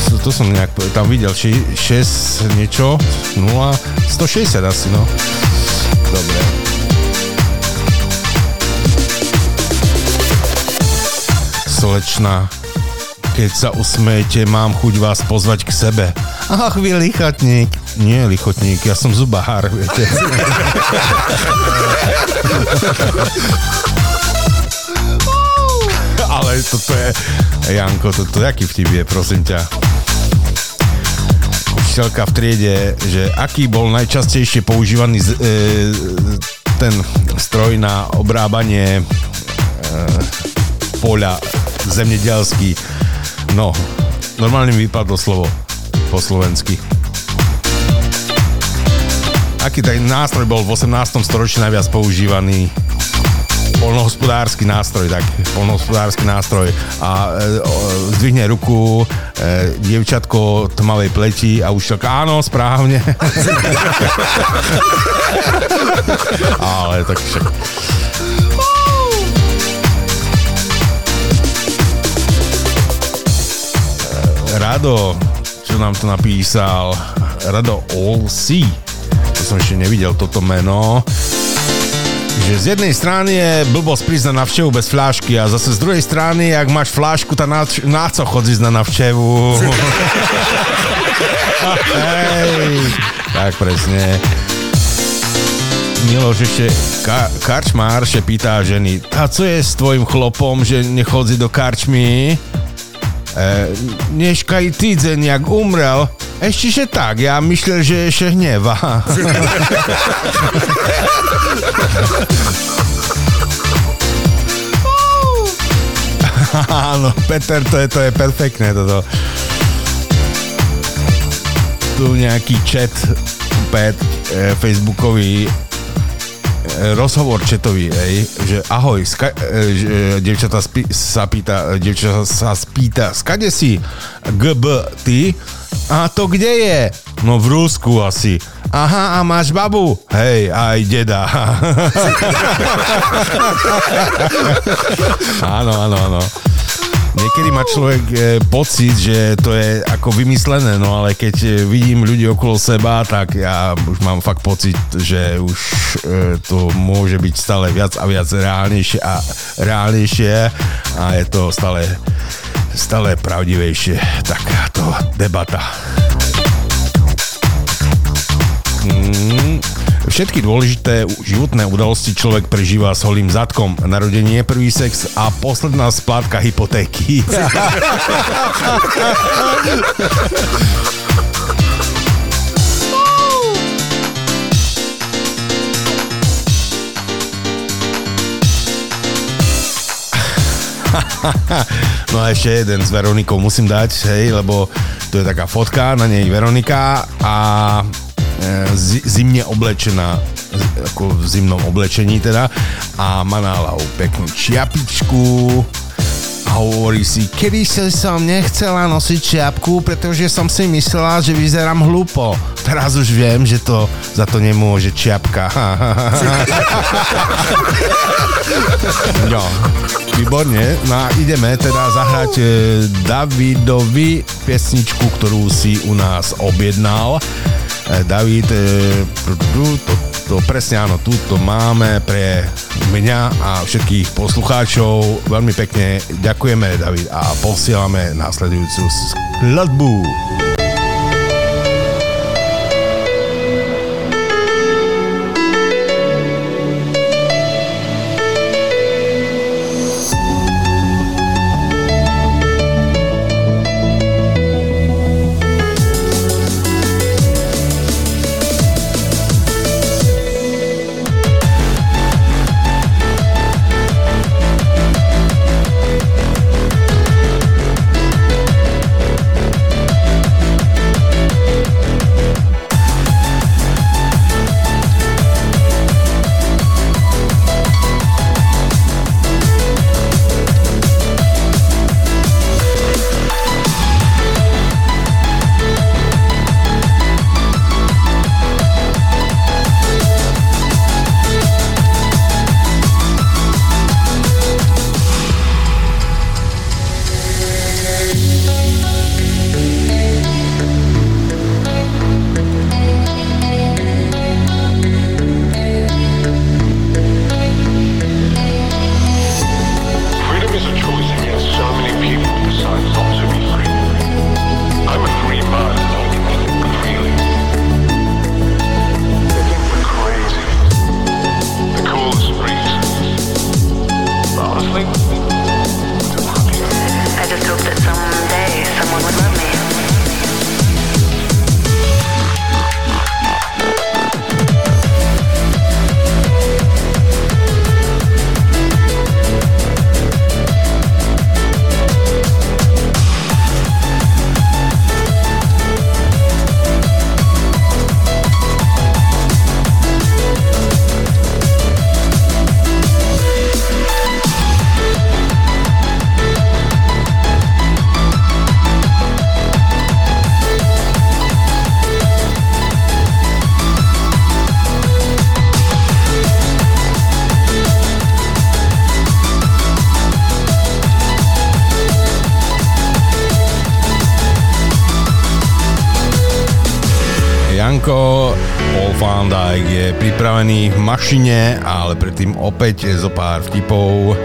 [SPEAKER 1] To, to som nejak tam videl, či 6 niečo, 0, 160 asi, no. Dobre. Slečna, keď sa usmejete, mám chuť vás pozvať k sebe. Ach, vy lichotník. Nie, lichotník, ja som zubahár, viete. [LAUGHS] Ale toto je, Janko, toto jaký vtip je, prosím ťa. Učiteľka v triede, že aký bol najčastejšie používaný z, e, ten stroj na obrábanie e, poľa zemedelský. No, normálne mi vypadlo slovo po slovensky. Aký ten nástroj bol v 18. storočí najviac používaný? polnohospodársky nástroj, tak polnohospodársky nástroj a e, zdvihne ruku e, dievčatko tmavej pleti a už tak áno, správne. [LAUGHS] Ale tak však Rado, čo nám to napísal, Rado All C. To som ešte nevidel toto meno. Že z jednej strany je blbosť prísť na navštevu bez flášky a zase z druhej strany, ak máš flášku, tak na, na co chodíš na navštevu? [LAUGHS] Hej, tak presne. Miloš ešte ka- karčmár še pýta ženy, a co je s tvojim chlopom, že nechodí do karčmy? E, Nežka i týdzeň, jak umrel, ešte že tak, ja myslel, že ešte hneva. Áno, Peter, to je, to je perfektné toto. Tu nejaký chat, pet, e, facebookový e, rozhovor četový, ej, že ahoj, ska, e, že, devčata spí, sa pýta, devčata sa spýta, skade si GB ty? A to kde je? No v Rusku asi. Aha, a máš babu? Hej, aj deda. [LAUGHS] áno, áno, áno. Niekedy má človek e, pocit, že to je ako vymyslené, no ale keď e, vidím ľudí okolo seba, tak ja už mám fakt pocit, že už e, to môže byť stále viac a viac reálnejšie a reálnejšie a je to stále, stále pravdivejšie takáto debata. Všetky dôležité životné udalosti človek prežíva s holým zadkom. Narodenie, prvý sex a posledná splátka hypotéky. [LAUGHS] No a ešte jeden s Veronikou musím dať, hej, lebo to je taká fotka, na nej Veronika a zimne oblečená ako v zimnom oblečení teda a má na hlavu peknú čiapičku a hovorí si, kedy som nechcela nosiť čiapku, pretože som si myslela, že vyzerám hlúpo. Teraz už viem, že to za to nemôže čiapka. [LAUGHS] no, výborne. No a ideme teda zahrať e, Davidovi piesničku, ktorú si u nás objednal. E, David, e, tu, to, to presne áno, tu máme pre mňa a všetkých poslucháčov. Veľmi pekne ďakujeme, David, a posielame následujúcu skladbu. Mašine, ale predtým opäť zo pár vtipov.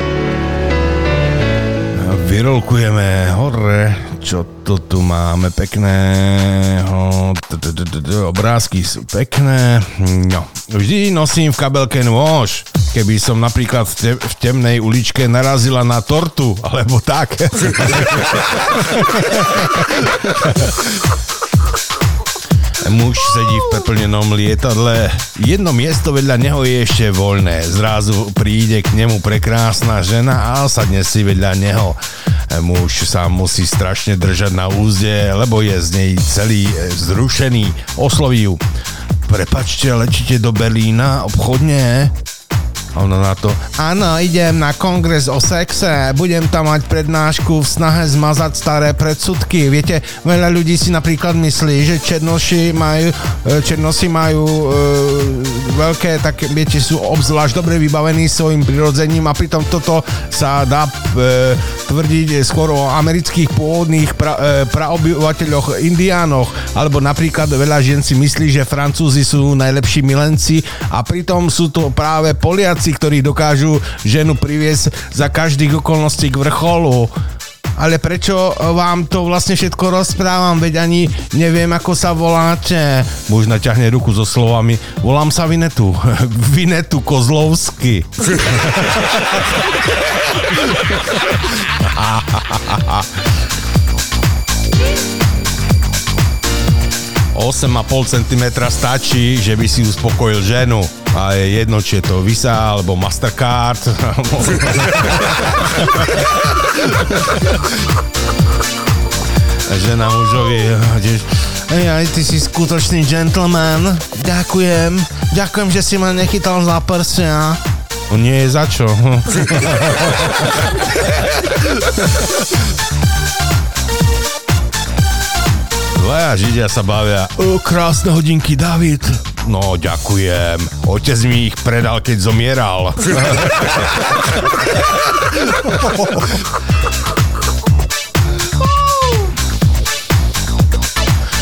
[SPEAKER 1] Vyrolkujeme hore, čo to tu máme pekného, obrázky sú pekné, no, vždy nosím v kabelke nôž, keby som napríklad v temnej uličke narazila na tortu, alebo tak. [LAUGHS] Muž sedí v preplnenom lietadle. Jedno miesto vedľa neho je ešte voľné. Zrazu príde k nemu prekrásna žena a sadne si vedľa neho. Muž sa musí strašne držať na úzde, lebo je z nej celý e, zrušený. Osloví ju. Prepačte, lečíte do Berlína obchodne? A na to, áno, idem na kongres o sexe, budem tam mať prednášku v snahe zmazať staré predsudky. Viete, veľa ľudí si napríklad myslí, že černoši majú, e, černosi majú e, veľké, tak viete, sú obzvlášť dobre vybavení svojim prirodzením a pritom toto sa dá e, tvrdiť skôr o amerických pôvodných pra, e, praobyvateľoch, indiánoch, alebo napríklad veľa žien si myslí, že Francúzi sú najlepší milenci a pritom sú to práve Poliaci, ktorí dokážu ženu priviesť za každých okolností k vrcholu. Ale prečo vám to vlastne všetko rozprávam, veď ani neviem, ako sa voláte. Muž naťahne ruku so slovami, volám sa Vinetu. [LAUGHS] Vinetu Kozlovsky. [LAUGHS] 8,5 cm stačí, že by si uspokojil ženu. A je jedno, či je to Visa alebo Mastercard. [LAUGHS] Žena mužovi, Ej, aj ty si skutočný gentleman. Ďakujem. Ďakujem, že si ma nechytal za prsia. No nie je za čo. [LAUGHS] [LAUGHS] Dvaja židia sa bavia. O, krásne hodinky, David. No, ďakujem. Otec mi ich predal, keď zomieral. [LAUGHS]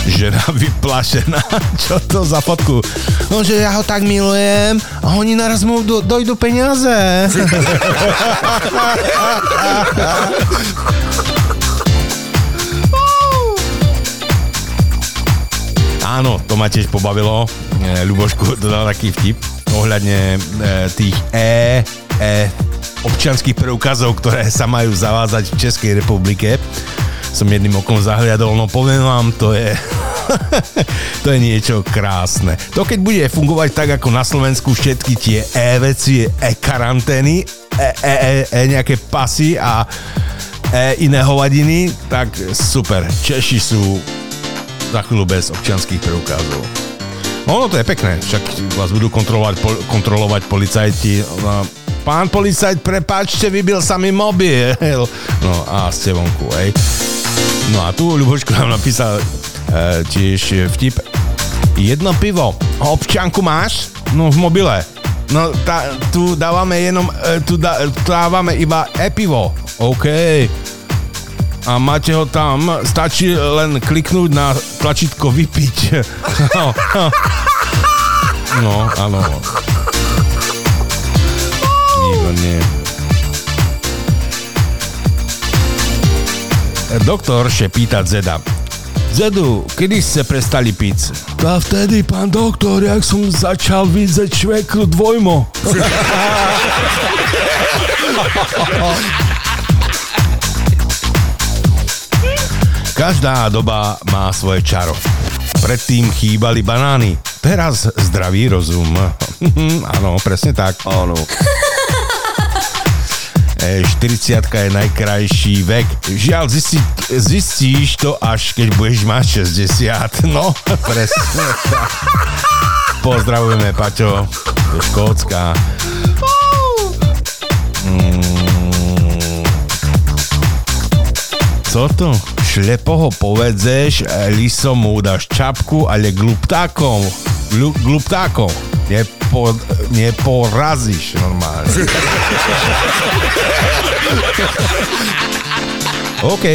[SPEAKER 1] Žena vyplašená. [LAUGHS] Čo to za fotku? No, že ja ho tak milujem a oni naraz mu do, dojdu peniaze. [LAUGHS] Áno, to ma tiež pobavilo. E, Ľubošku dodal taký vtip ohľadne e, tých E, E občianských preukazov, ktoré sa majú zavázať v Českej republike. Som jedným okom zahliadol, no poviem vám, to je [LAUGHS] to je niečo krásne. To keď bude fungovať tak ako na Slovensku všetky tie e-veci, e-karantény, e, e, e, nejaké pasy a e, iné hovadiny, tak super. Češi sú za chvíľu bez občianských preukázov. No, no to je pekné, však vás budú kontrolovať, pol, kontrolovať policajti. No, Pán policajt, prepáčte, vybil sa mi mobil. [LAUGHS] No a ste vonku, hej. No a tu Ľuboško nám napísal e, tiež vtip. Jedno pivo. Občanku máš? No v mobile. No tá, tu dávame jenom, e, tu dá, dávame iba e-pivo. OK. A máte ho tam, stačí len kliknúť na tlačítko vypiť. No, [LAUGHS] no. no áno. Výborne. Doktor še pýta Zeda. Zedu, kedy ste prestali piť? A vtedy, pán doktor, jak som začal vidieť švekru dvojmo. [LAUGHS] Každá doba má svoje čaro. Predtým chýbali banány, teraz zdravý rozum. [LAUGHS] Áno, presne tak. Áno. [LAUGHS] 40 je najkrajší vek. Žiaľ, zistí, zistíš to až keď budeš mať 60. [LAUGHS] No, presne tak. Pozdravujeme, Paťo, do Škótska. Mm. Co to? Šlepo ho povedzeš, lisom mu dáš čapku, ale gluptákom, glu, gluptákom. Nepo, neporazíš normálne. [LAUGHS] OK. [LAUGHS]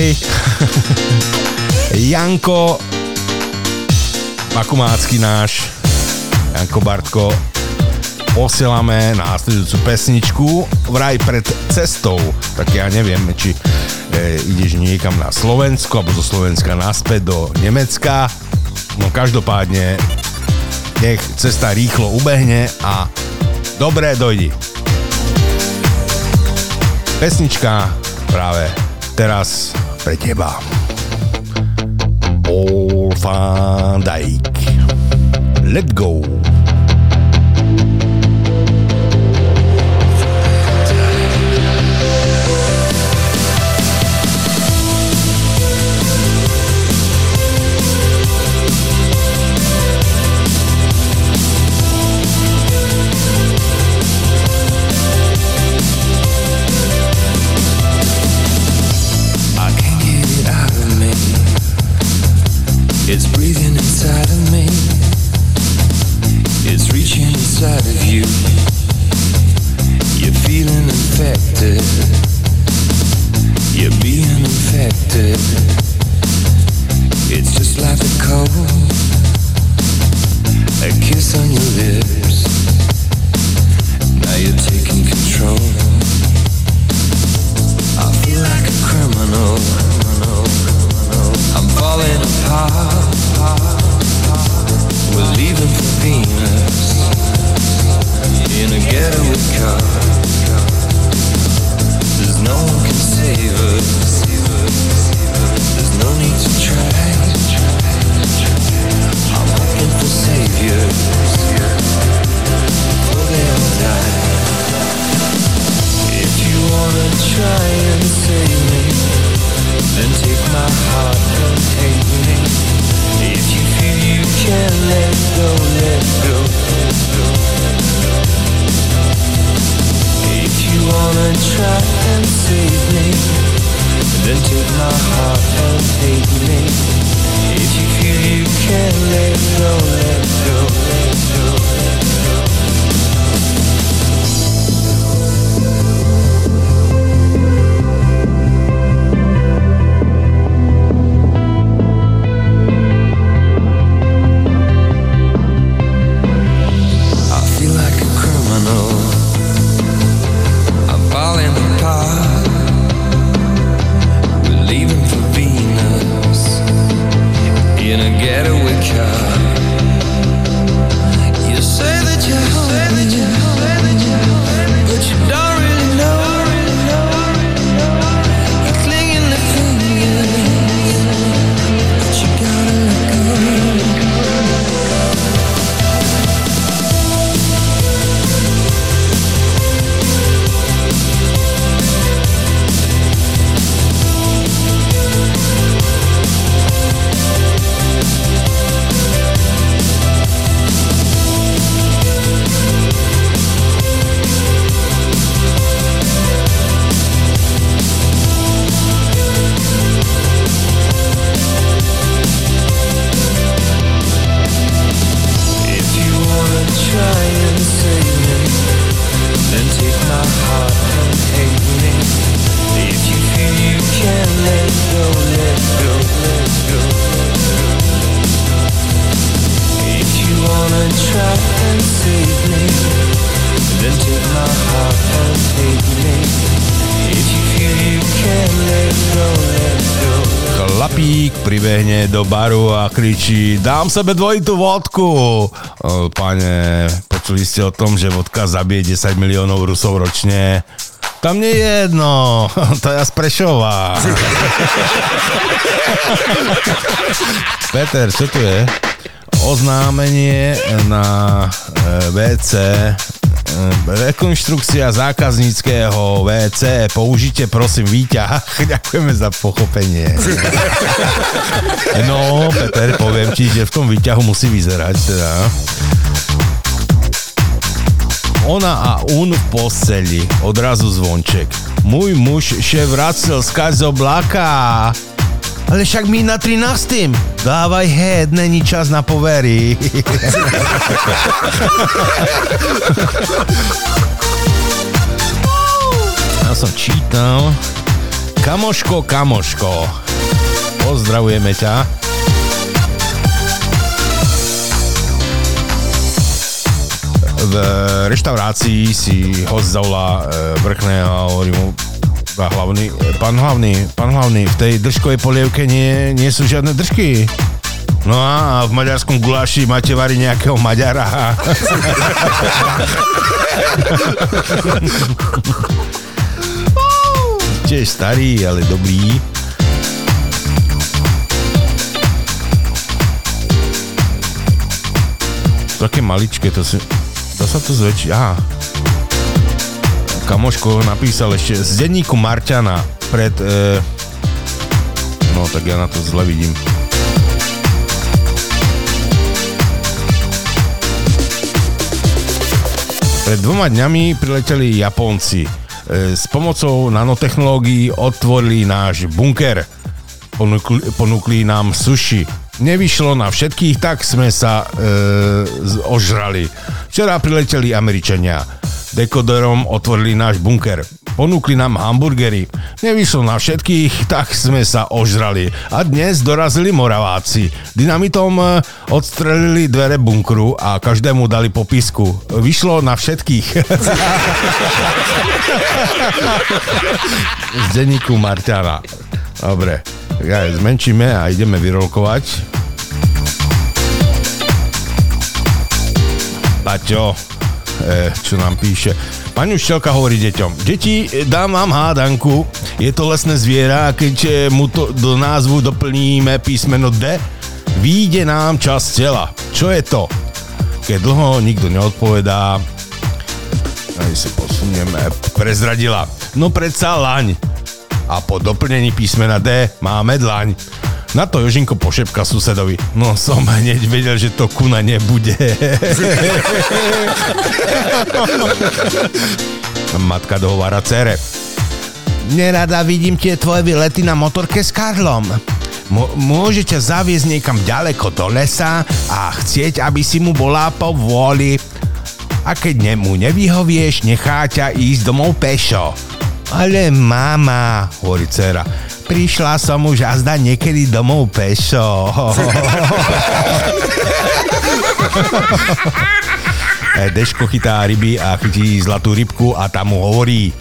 [SPEAKER 1] Janko
[SPEAKER 6] Makumácky náš Janko Bartko posielame následujúcu pesničku vraj pred cestou, tak ja neviem, či e, ideš niekam na Slovensko alebo zo Slovenska naspäť do Nemecka. No každopádne nech cesta rýchlo ubehne a dobre dojdi. Pesnička práve teraz pre teba. Paul van Dijk. Let go. Pribehne do baru a kričí dám sebe dvojitú vodku. Pane, počuli ste o tom, že vodka zabije 10 miliónov Rusov ročne? Tam nie je jedno, [LAUGHS] to je z Prešova. [LAUGHS] Peter, čo tu je? Oznámenie na e, WC rekonštrukcia zákazníckého WC. Použite prosím výťah. [LAUGHS] Ďakujeme za pochopenie. [LAUGHS] No, Peter, poviem ti, že v tom výťahu musí vyzerať teda. Ona a un v posteli. Odrazu zvonček. Môj muž še vracel skať z oblaka ale však my na 13. Dávaj head, není čas na povery. [LAUGHS] ja som čítal. Kamoško, kamoško, pozdravujeme ťa.
[SPEAKER 1] V reštaurácii si host zavolá eh, vrchného a hovorí mu, a hlavný, pán hlavný, pán hlavný, v tej držkovej polievke nie, nie sú žiadne držky. No a v maďarskom guláši máte vari nejakého Maďara. [LAUGHS] Tiež starý, ale dobrý. Také maličké, to si... To sa to zväčší. Aha. Kamoško napísal ešte z denníku Marťana pred... E... No, tak ja na to zle vidím. Pred dvoma dňami prileteli Japonci. E, S pomocou nanotechnológií otvorili náš bunker. Ponúkli, ponúkli nám sushi. Nevyšlo na všetkých, tak sme sa e, ožrali. Včera prileteli Američania. Dekoderom otvorili náš bunker. Ponúkli nám hamburgery. Nevyšlo na všetkých, tak sme sa ožrali. A dnes dorazili Moraváci. Dynamitom e, odstrelili dvere bunkru a každému dali popisku. Vyšlo na všetkých. [LAUGHS] Z denníku Marťana. Dobre, aj zmenšíme a ideme vyrolkovať. Paťo, čo nám píše. Pani Uštelka hovorí deťom, deti, e, dám vám hádanku, je to lesné zviera a keď e, mu to do názvu doplníme písmeno D, výjde nám čas tela. Čo je to? Keď dlho nikto neodpovedá, aj si posunieme, prezradila. No predsa laň. A po doplnení písmena D máme dlaň. Na to Jožinko pošepka susedovi. No som hneď vedel, že to kuna nebude. [LAUGHS] Matka dohovára cere. Nerada vidím tie tvoje vylety na motorke s Karlom. M- môže ťa zaviesť niekam ďaleko do lesa a chcieť, aby si mu bola po vôli. A keď nemu nevyhovieš, nechá ťa ísť domov pešo. Ale mama, hovorí dcera, prišla som už azda niekedy domov pešo. [LAUGHS] E, Deško chytá ryby a chytí zlatú rybku a tam mu hovorí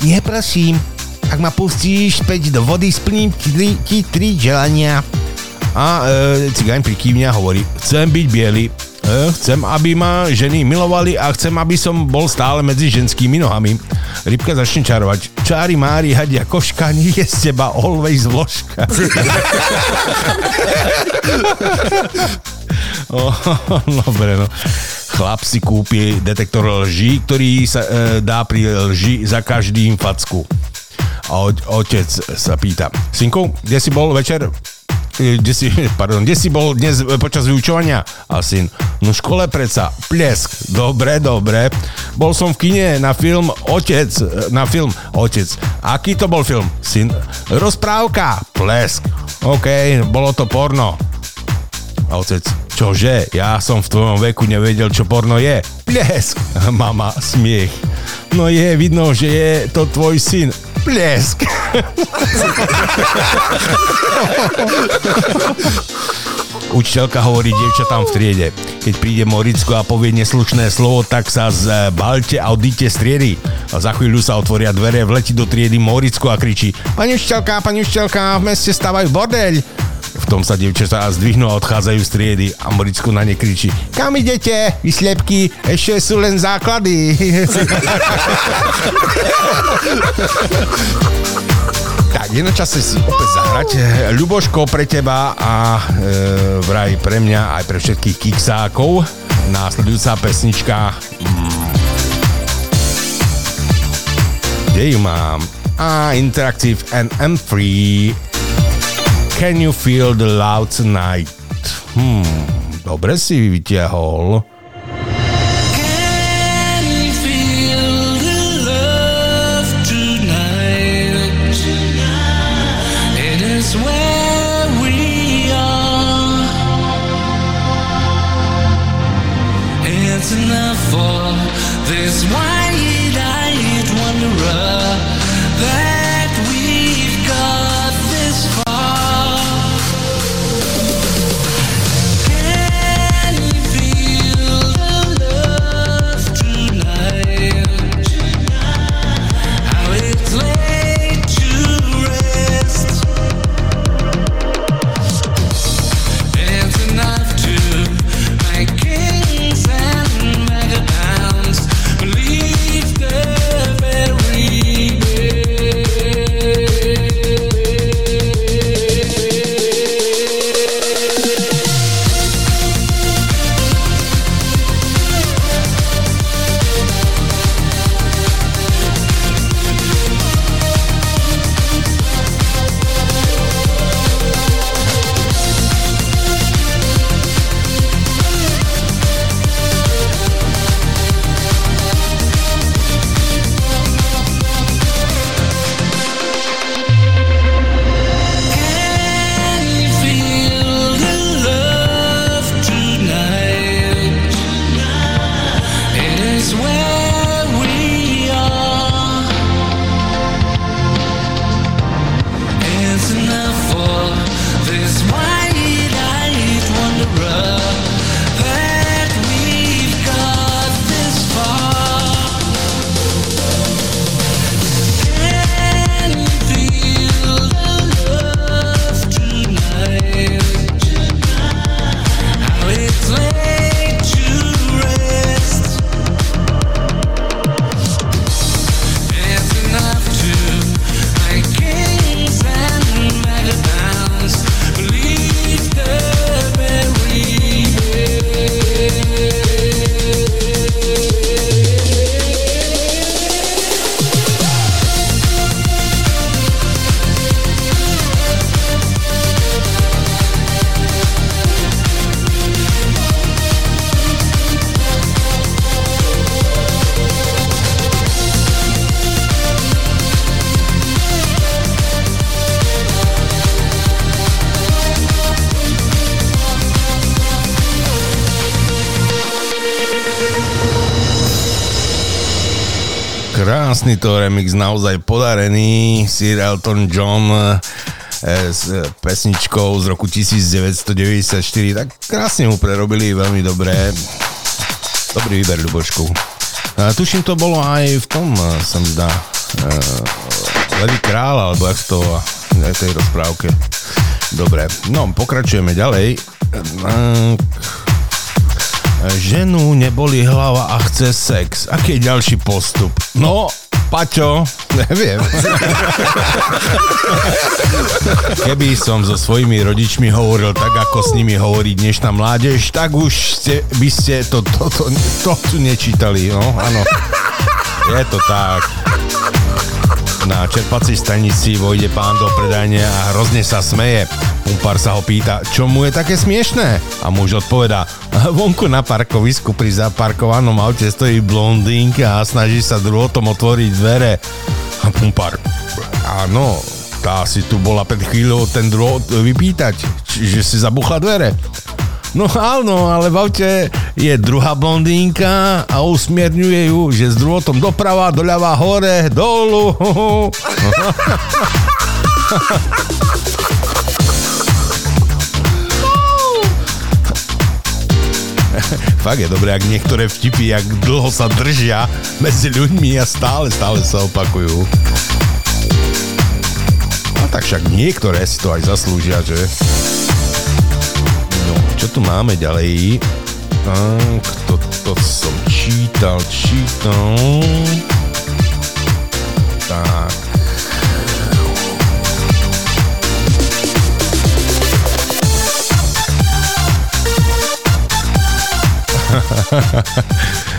[SPEAKER 1] Nie prosím, ak ma pustíš späť do vody, splním ti, tri- tri želania. A e, cigáň prikývňa hovorí, chcem byť biely, chcem, aby ma ženy milovali a chcem, aby som bol stále medzi ženskými nohami. Rybka začne čarovať. Čári mári, hadia koška, nie je z teba always vložka. [LAUGHS] dobre, no. Chlap si kúpi detektor lží, ktorý sa e, dá pri lži za každým facku. A otec sa pýta, synku, kde si bol večer? E, Kde si, [LAUGHS] pardon, kde si bol dnes e, počas vyučovania? A syn, no škole predsa, plesk, dobre, dobre. Bol som v kine na film Otec, na film Otec. Aký to bol film? Syn, rozprávka, plesk. OK, bolo to porno. A otec, čože, ja som v tvojom veku nevedel, čo porno je. Plesk. [LAUGHS] Mama, smiech. No je, vidno, že je to tvoj syn. Plesk. [LAUGHS] Učiteľka hovorí dievčatám v triede. Keď príde Moricko a povie neslušné slovo, tak sa zbalte a odíte z triedy. A za chvíľu sa otvoria dvere, vletí do triedy Moricko a kričí Pani učiteľka, pani učiteľka, v meste stávajú bordeľ. V tom sa dievčatá zdvihnú a odchádzajú z triedy a Moricko na ne kričí Kam idete, vy slepky, ešte sú len základy. [LAUGHS] Tak, je na čase si opäť zahrať. Ľuboško pre teba a e, vraj pre mňa aj pre všetkých kiksákov. Následujúca pesnička. Kde ju mám? A Interactive and M3. Can you feel the loud tonight? Hmm, dobre si vytiahol. To remix, naozaj podarený. Sir Elton John eh, s eh, pesničkou z roku 1994. Tak krásne mu prerobili, veľmi dobré. Dobrý výber, Ľubočku. A tuším, to bolo aj v tom, eh, sa mi zdá, Levý král, alebo jak to v tej rozprávke. Dobre, no, pokračujeme ďalej. Ženu neboli hlava a chce sex. Aký je ďalší postup? No, Paťo, neviem. [LAUGHS] Keby som so svojimi rodičmi hovoril tak, ako s nimi hovorí dnešná mládež, tak už ste, by ste to, to, to, to tu nečítali, no, áno. Je to tak. Na čerpacej stanici vojde pán do predajne a hrozne sa smeje. Pumpár sa ho pýta, čo mu je také smiešné? A muž odpovedá, vonku na parkovisku pri zaparkovanom aute stojí blondínka a snaží sa druhotom otvoriť dvere. A pumpár, áno, tá si tu bola pred chvíľou ten druhot vypýtať, čiže si zabuchla dvere. No áno, ale v aute je druhá blondínka a usmierňuje ju, že s druhotom doprava, doľava, hore, dolu. [LAUGHS] Fakt je dobré, ak niektoré vtipy, jak dlho sa držia medzi ľuďmi a stále, stále sa opakujú. A tak však niektoré si to aj zaslúžia, že? No, čo tu máme ďalej? Tak, toto som čítal, čítal.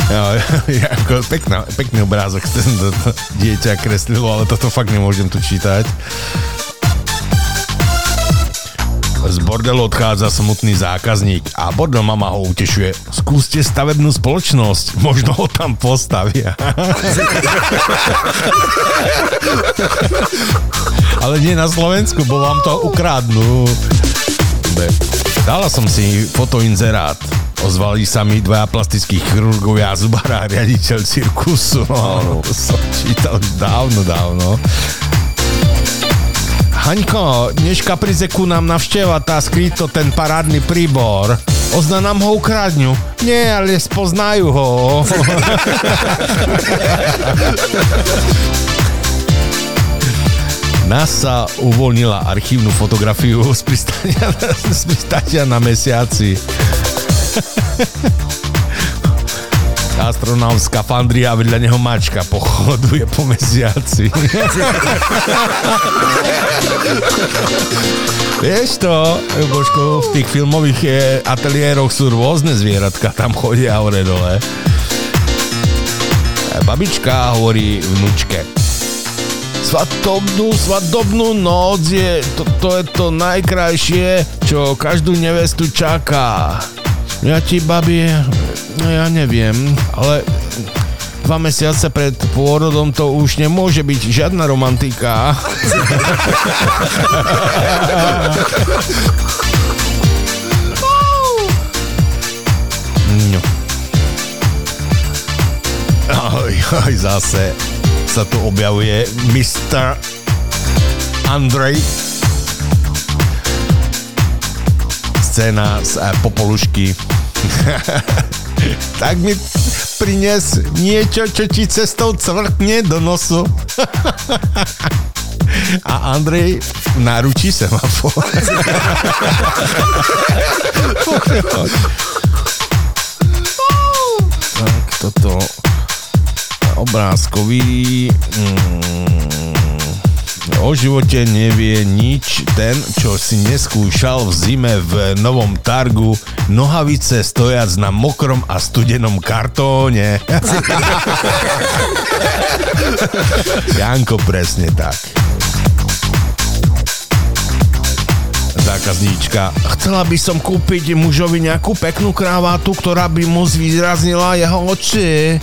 [SPEAKER 1] Ja, [LAUGHS] [LAUGHS] ja, ako pekná, pekný obrázok [LAUGHS] ten dieťa kreslilo, ale toto fakt nemôžem tu čítať. Z bordelu odchádza smutný zákazník a bordel mama ho utešuje. Skúste stavebnú spoločnosť, možno ho tam postavia. Ale nie na Slovensku, bo vám to ukradnú. Dala som si fotoinzerát. Ozvali sa mi dvaja plastických chirurgovia a zubára a riaditeľ cirkusu. No, to som čítal dávno, dávno. Haňko, dnes kaprize ku nám navšteva tá skryto ten parádny príbor. Ozna nám ho ukradňu. Nie, ale spoznajú ho. [LAUGHS] NASA uvoľnila archívnu fotografiu z pristania, [LAUGHS] z pristania na mesiaci. [LAUGHS] Astronaut z a vedľa neho mačka pochoduje po mesiaci. [LAUGHS] Vieš to, Božko, v tých filmových eh, ateliéroch sú rôzne zvieratka, tam chodia hore dole. A Babička hovorí vnúčke. Svadobnú, svadobnú noc je, to, to je to najkrajšie, čo každú nevestu čaká. Ja ti, babi, no ja neviem, ale dva mesiace pred pôrodom to už nemôže byť žiadna romantika. No. Aj, aj zase sa tu objavuje Mr. Andrej. Scéna z eh, Popolušky. [LAUGHS] tak mi prines niečo, čo ti cestou cvrkne do nosu. [LAUGHS] A Andrej naručí semafor. [LAUGHS] tak toto obrázkový mm, o živote nevie nič ten, čo si neskúšal v zime v novom targu nohavice stojac na mokrom a studenom kartóne. [LAUGHS] Janko, presne tak. Zákazníčka, chcela by som kúpiť mužovi nejakú peknú kravátu, ktorá by mu zvýraznila jeho oči.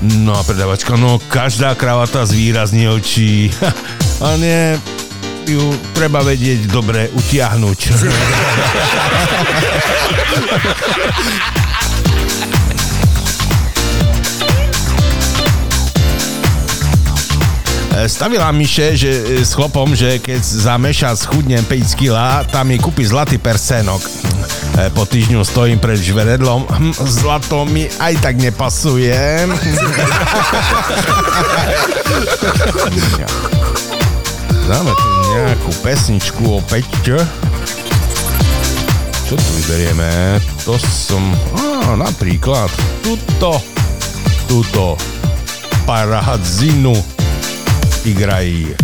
[SPEAKER 1] No a predávačka, no každá kravata zvýrazní oči. [LAUGHS] A nie, ju treba vedieť dobre utiahnuť. [LAUGHS]
[SPEAKER 4] Stavila Miše, že e, s chlopom, že keď za mešac chudnem 5 kg, tam mi kúpi zlatý persenok. E, Po týždňu stojím pred žveredlom, hm, zlato mi aj tak nepasuje. [LAUGHS] [LAUGHS] Dáme tu nejakú pesničku o Peťo. Čo tu vyberieme? To som... Á, napríklad tuto. Tuto. Parahadzinu. Igraj.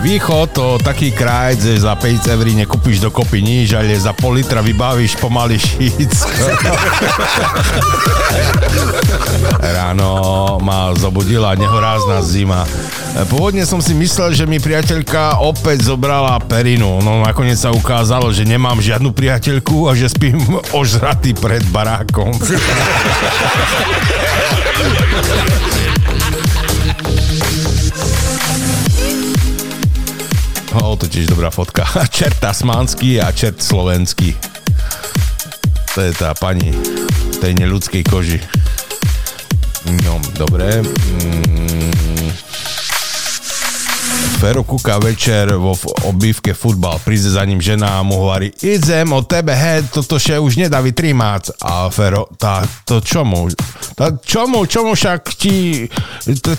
[SPEAKER 1] Východ to taký kraj, že za 5 eur nekúpiš dokopy nič, ale za pol litra vybavíš pomaly Šícko. [LAUGHS] Ráno ma zobudila nehorázna zima. Pôvodne som si myslel, že mi priateľka opäť zobrala perinu, no nakoniec sa ukázalo, že nemám žiadnu priateľku a že spím [LAUGHS] ožratý pred barákom. [LAUGHS] O, to tiež dobrá fotka. [LAUGHS] Čert tasmánsky a čert slovenský. To je tá pani tej neľudskej koži. No, dobre. Mm. Fero kúka večer vo obývke futbal, príde za ním žena a mu hovorí idem od tebe, he, toto še už nedá vytrímať. A Fero, tá, to čomu? Tá, čomu, čomu však ti,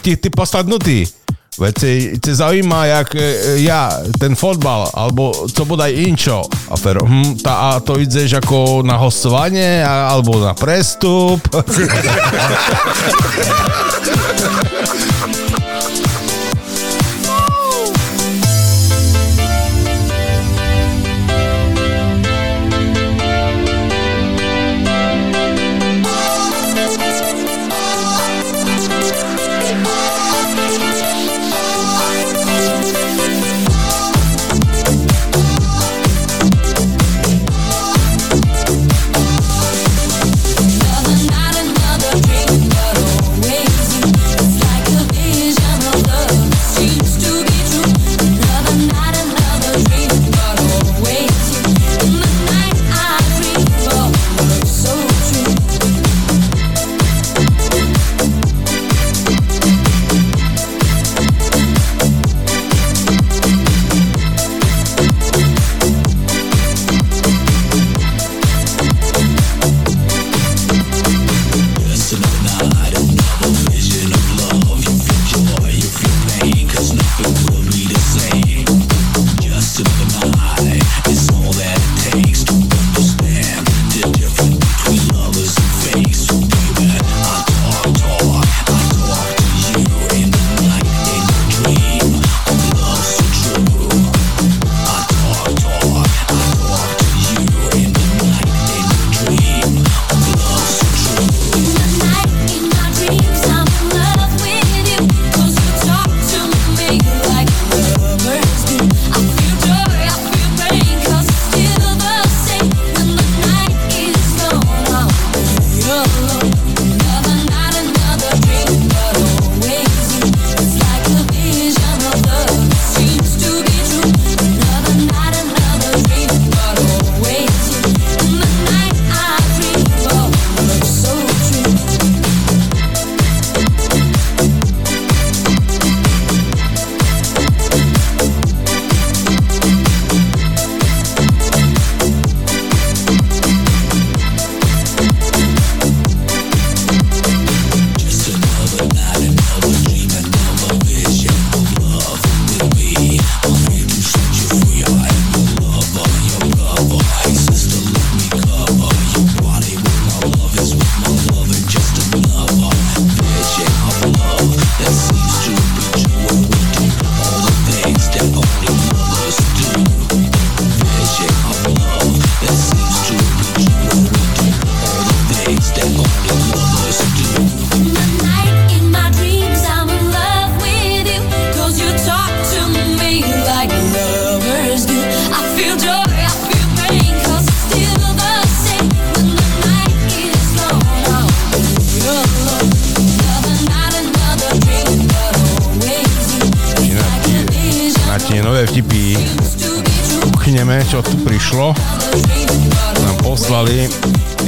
[SPEAKER 1] ti, ty posadnutý? Si, si zaujíma, jak e, ja, ten fotbal, alebo co bodaj inčo. A Fero, hm, tá, a to ideš ako na hostovanie, alebo na prestup. [LAUGHS] prišlo. Nám poslali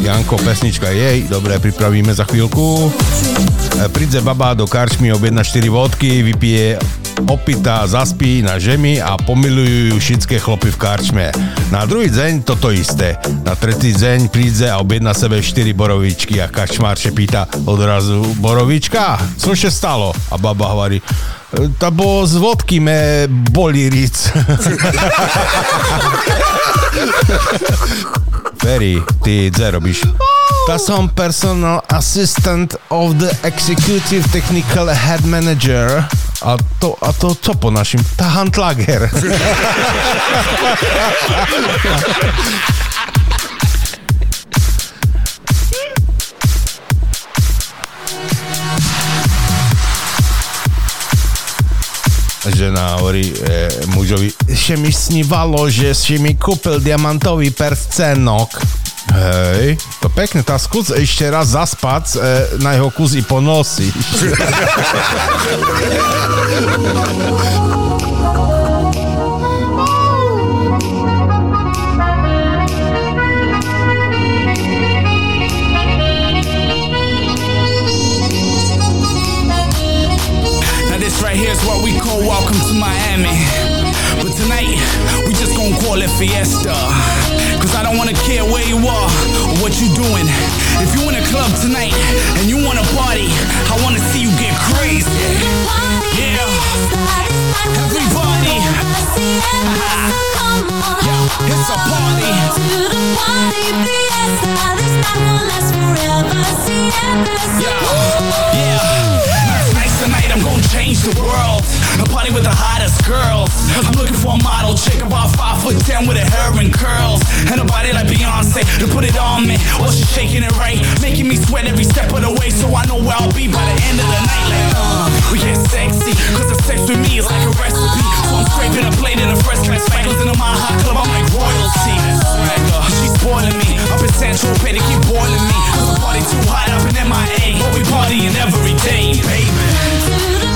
[SPEAKER 1] Janko, pesnička jej, dobre, pripravíme za chvíľku. E, Príde baba do karčmy, objedna 4 vodky, vypije opita, zaspí na žemi a pomilujú ju všetké chlopy v karčme. Na druhý deň toto isté. Na tretí deň príde a objedna sebe 4 borovičky a karčmár pýta odrazu, borovička, co še stalo? A baba hovorí, "E, to bolo z vodky me boli ric. Perry, ty dze robíš. Ta som personal assistant of the executive technical head manager. A to, a to co po našim? Ta Handlager. Žena hovorí e, mužovi, že mi snívalo, že si mi kúpil diamantový perscenok. Hej, to pekne, tá skús ešte raz zaspať, e, na jeho kus i ponosíš. [LAUGHS]
[SPEAKER 7] fiesta. Cause I don't wanna care where you are or what you doing. If you in a club tonight and you wanna party, I wanna see you get crazy. Yeah. Everybody. [LAUGHS] Yeah, it's a party. Yeah. Yeah. Tonight's the night I'm gonna change the world. A party with the hottest girls. I'm looking for a model chick about five foot ten with her hair and curls. And a body like Beyonce to put it on me. While she's shaking it right, making me sweat every step of the way. So I know where I'll be by the end of the night. Like, uh, we get sexy, cause the sex with me is like a recipe. So I'm scraping a plate in a first class spangles into my hot club. I'm like royalty. She's spoiling me. Up in Central Pay to keep boiling me. Cause the party too hot up in MIA. But we partying every day, baby.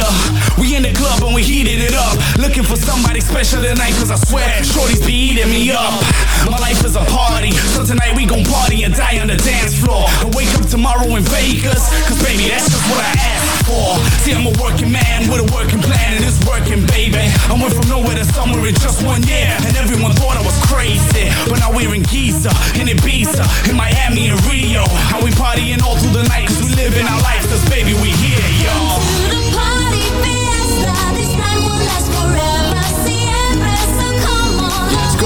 [SPEAKER 7] fire. We in the club and we heated it up. Looking for somebody special tonight, cause I swear, shorties be eating me up. My life is a party, so tonight we gon' party and die on the dance floor. And wake up tomorrow in Vegas, cause baby, that's just what I asked for. See, I'm a working man with a working plan, and it's working, baby. I went from nowhere to somewhere in just one year, and everyone thought I was crazy. But now we're in Giza, in Ibiza, in Miami, and Rio. How we partying all through the night, cause we living our life, cause baby, we here, y'all.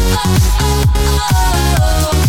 [SPEAKER 7] oh, oh, oh, oh. oh.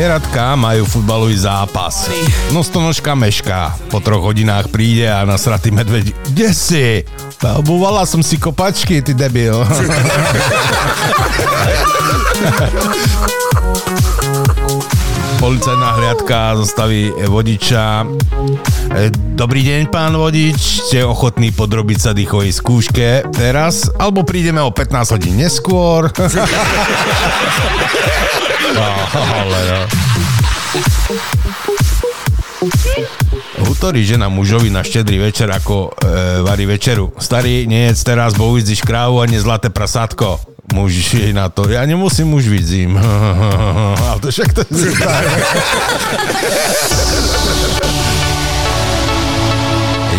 [SPEAKER 1] Zvieratka majú futbalový zápas. No stonožka mešká. Po troch hodinách príde a nasratý medveď. Kde si? Obuvala som si kopačky, ty debil. [LAUGHS] Policajná hliadka zastaví vodiča. E, Dobrý deň, pán vodič. Ste ochotní podrobiť sa dýchovej skúške teraz? Alebo prídeme o 15 hodín neskôr? [LAUGHS] ale no.
[SPEAKER 8] Hutorí žena mužovi na štedrý večer, ako e, varí večeru. Starý, nejedz teraz, bo krávu a zlaté prasátko. Muž jej na to, ja nemusím, už vidím. [LAUGHS] Ale to však to je [LAUGHS]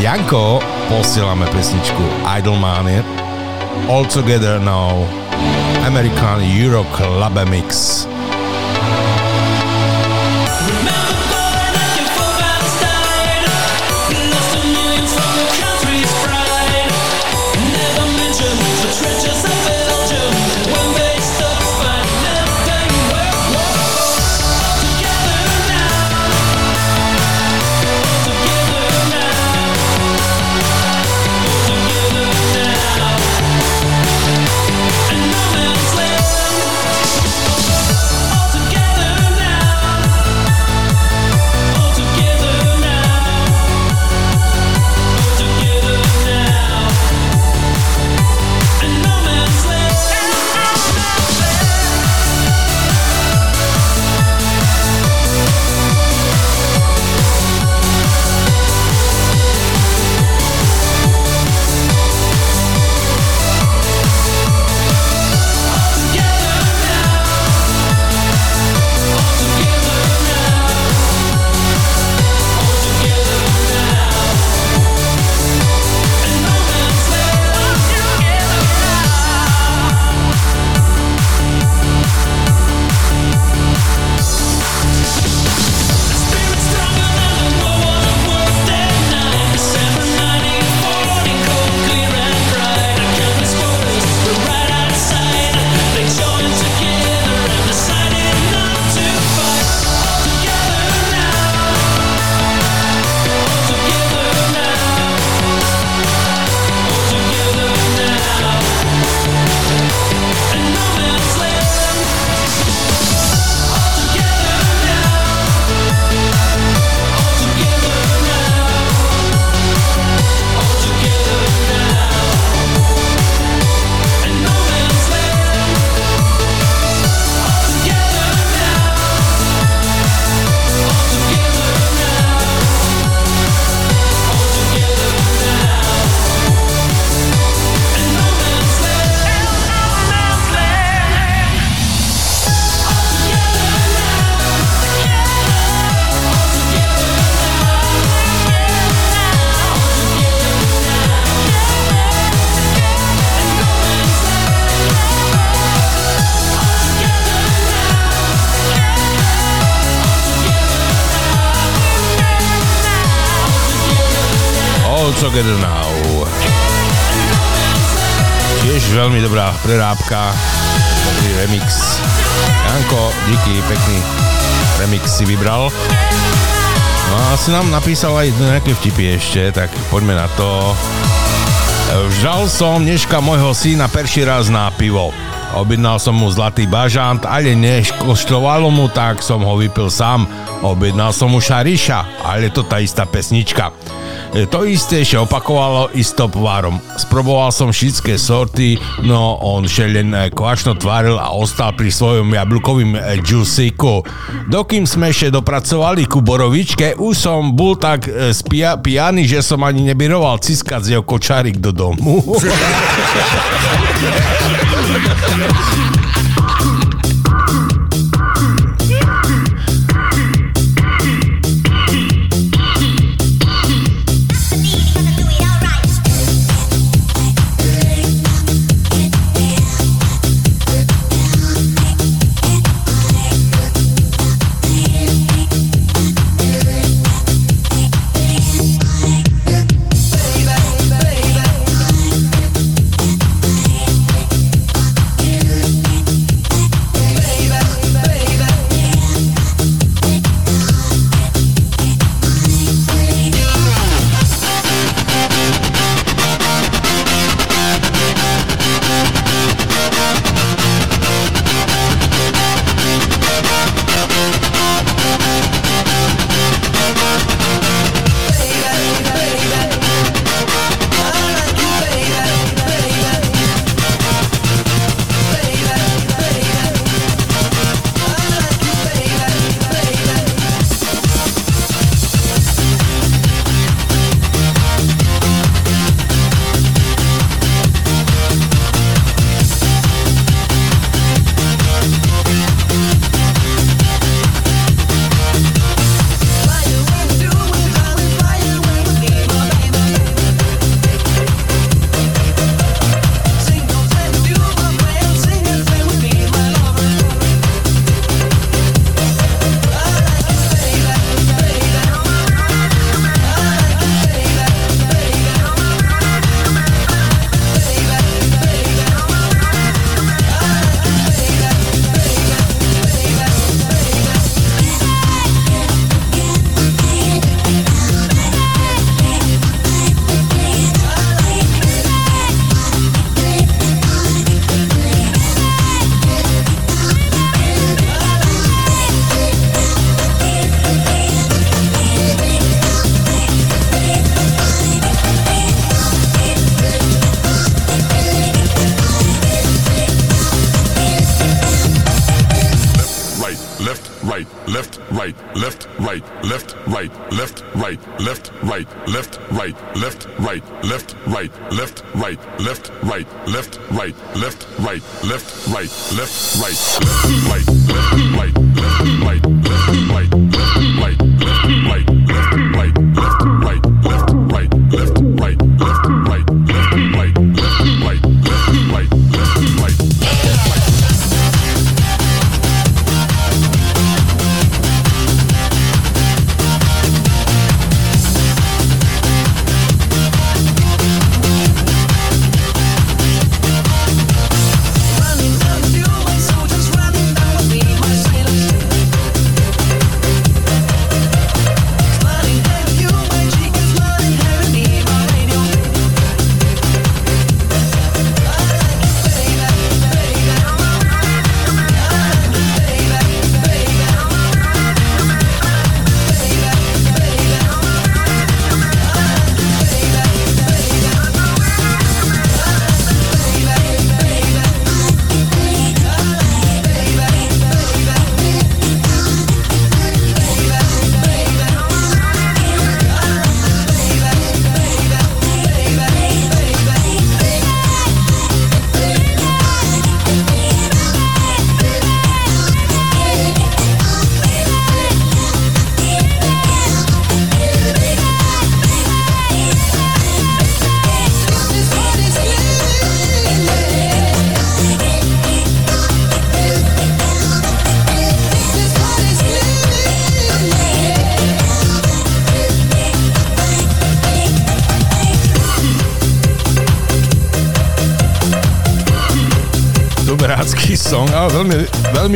[SPEAKER 8] Janko, posielame pesničku Idlemania. All Together Now. American Euro Club Mix. Together Now. Tiež veľmi dobrá prerábka, dobrý remix. Janko, díky, pekný remix si vybral. No a si nám napísal aj nejaké vtipy ešte, tak poďme na to. Vžal som dneška môjho syna perší raz na pivo. Objednal som mu zlatý bažant, ale než koštovalo mu, tak som ho vypil sám. Objednal som mu šariša, ale to tá istá pesnička. E, To isté ešte opakovalo i s topvárom. Sproboval som všetké sorty, no on še len e, kvačno tváril a ostal pri svojom jablkovým e, džusíku. Dokým sme ešte dopracovali ku borovičke, už som bol tak spia, pijaný, že som ani nebiroval ciskať z jeho kočárik do domu. [LAUGHS]
[SPEAKER 9] left, right,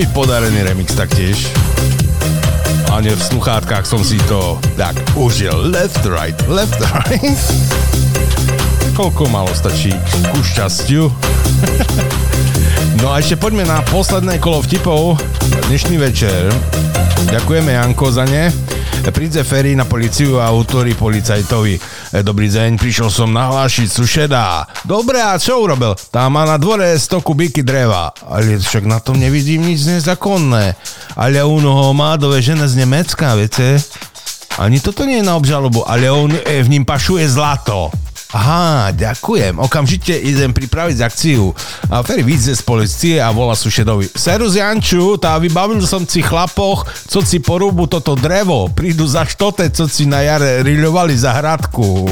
[SPEAKER 1] veľmi podarený remix taktiež. A ne v sluchátkach som si to tak užil. Left, right, left, right. Koľko malo stačí ku šťastiu. [LAUGHS] No a ešte poďme na posledné kolo vtipov. Dnešný večer. Ďakujeme Janko za ne. Príde Ferry na policiu a utvorí policajtovi. E, Dobrý deň, prišiel som nahlášiť sušeda. Dobre, a čo urobil? Tam má na dvore 100 kubíky dreva. Ale však na tom nevidím nič nezakonné. Ale on ho má dovežené z Nemecka, viete? Ani toto nie je na obžalobu, ale on e, v ním pašuje zlato. Aha, ďakujem. Okamžite idem pripraviť akciu. A Ferry vyjde z policie a volá sušedovi. Serus Janču, tá vybavil som si chlapoch, co si porúbu toto drevo. Prídu za štote, co si na jare riľovali za hradku. [LAUGHS]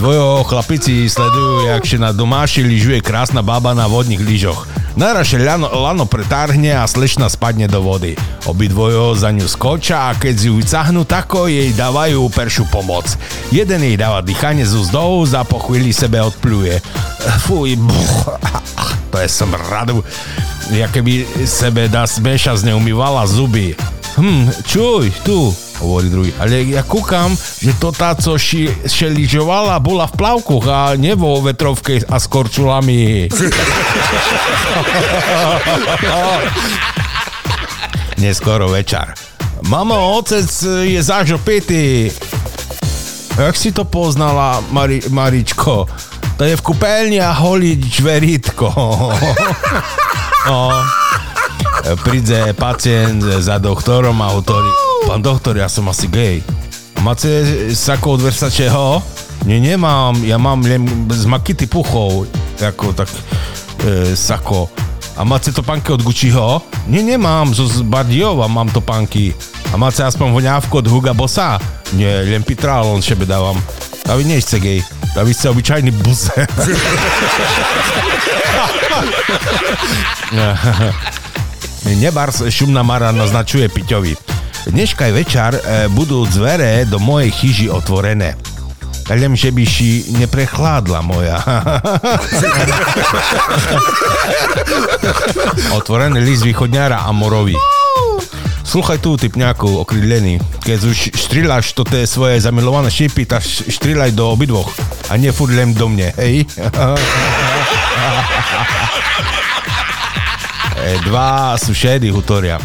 [SPEAKER 1] Dvojo chlapici sledujú, jak še na domáši lyžuje krásna baba na vodných lyžoch. Naraše lano, lano pretáhne a slečna spadne do vody. Obidvojo za ňu skočia a keď si ju vycahnú, tako jej dávajú peršu pomoc. Jeden jej dáva dýchanie z úzdou, za po chvíli sebe odpluje. Fuj, buch, [LAUGHS] to je smradu. Ja keby sebe dá smeša z neumývala zuby. Hm, čuj, tu, hovorí druhý. Ale ja kúkam, že to tá, co ši, šeližovala, bola v plavkoch a nie vo vetrovke a s korčulami. [LAUGHS] [LAUGHS] Neskoro večer. Mamo, otec je zažopitý. Jak si to poznala, Mari, Maričko? To je v kúpeľni a holí čveritko. [LAUGHS] no. Príde pacient za doktorom a hovorí, pán doktor, ja som asi gej. Máte sako od Versaceho? Nie, nemám, ja mám len z Makity puchov, ako tak e, sako. A máte to panky od Gucciho? Nie, nemám, zo Bardiova mám to panky. A máte aspoň voňávku od Huga Bossa? Nie, len Pitralon šebe dávam. A vy [LAUGHS] nie ste gej. A vy ste obyčajný buze. Nebars šumná mara naznačuje Piťovi. Dneška je večer, e, budú dvere do mojej chyži otvorené. Len, že by si neprechladla moja. Otvorený list východňára Amorovi. Sluchaj tu, typňáku, okrydlený. Keď už štriláš to tie svoje zamilované šípy, tak štrilaj do obidvoch. A nie furt len do mne, hej? [LAUGHS] E, Dva sušedy hutoria.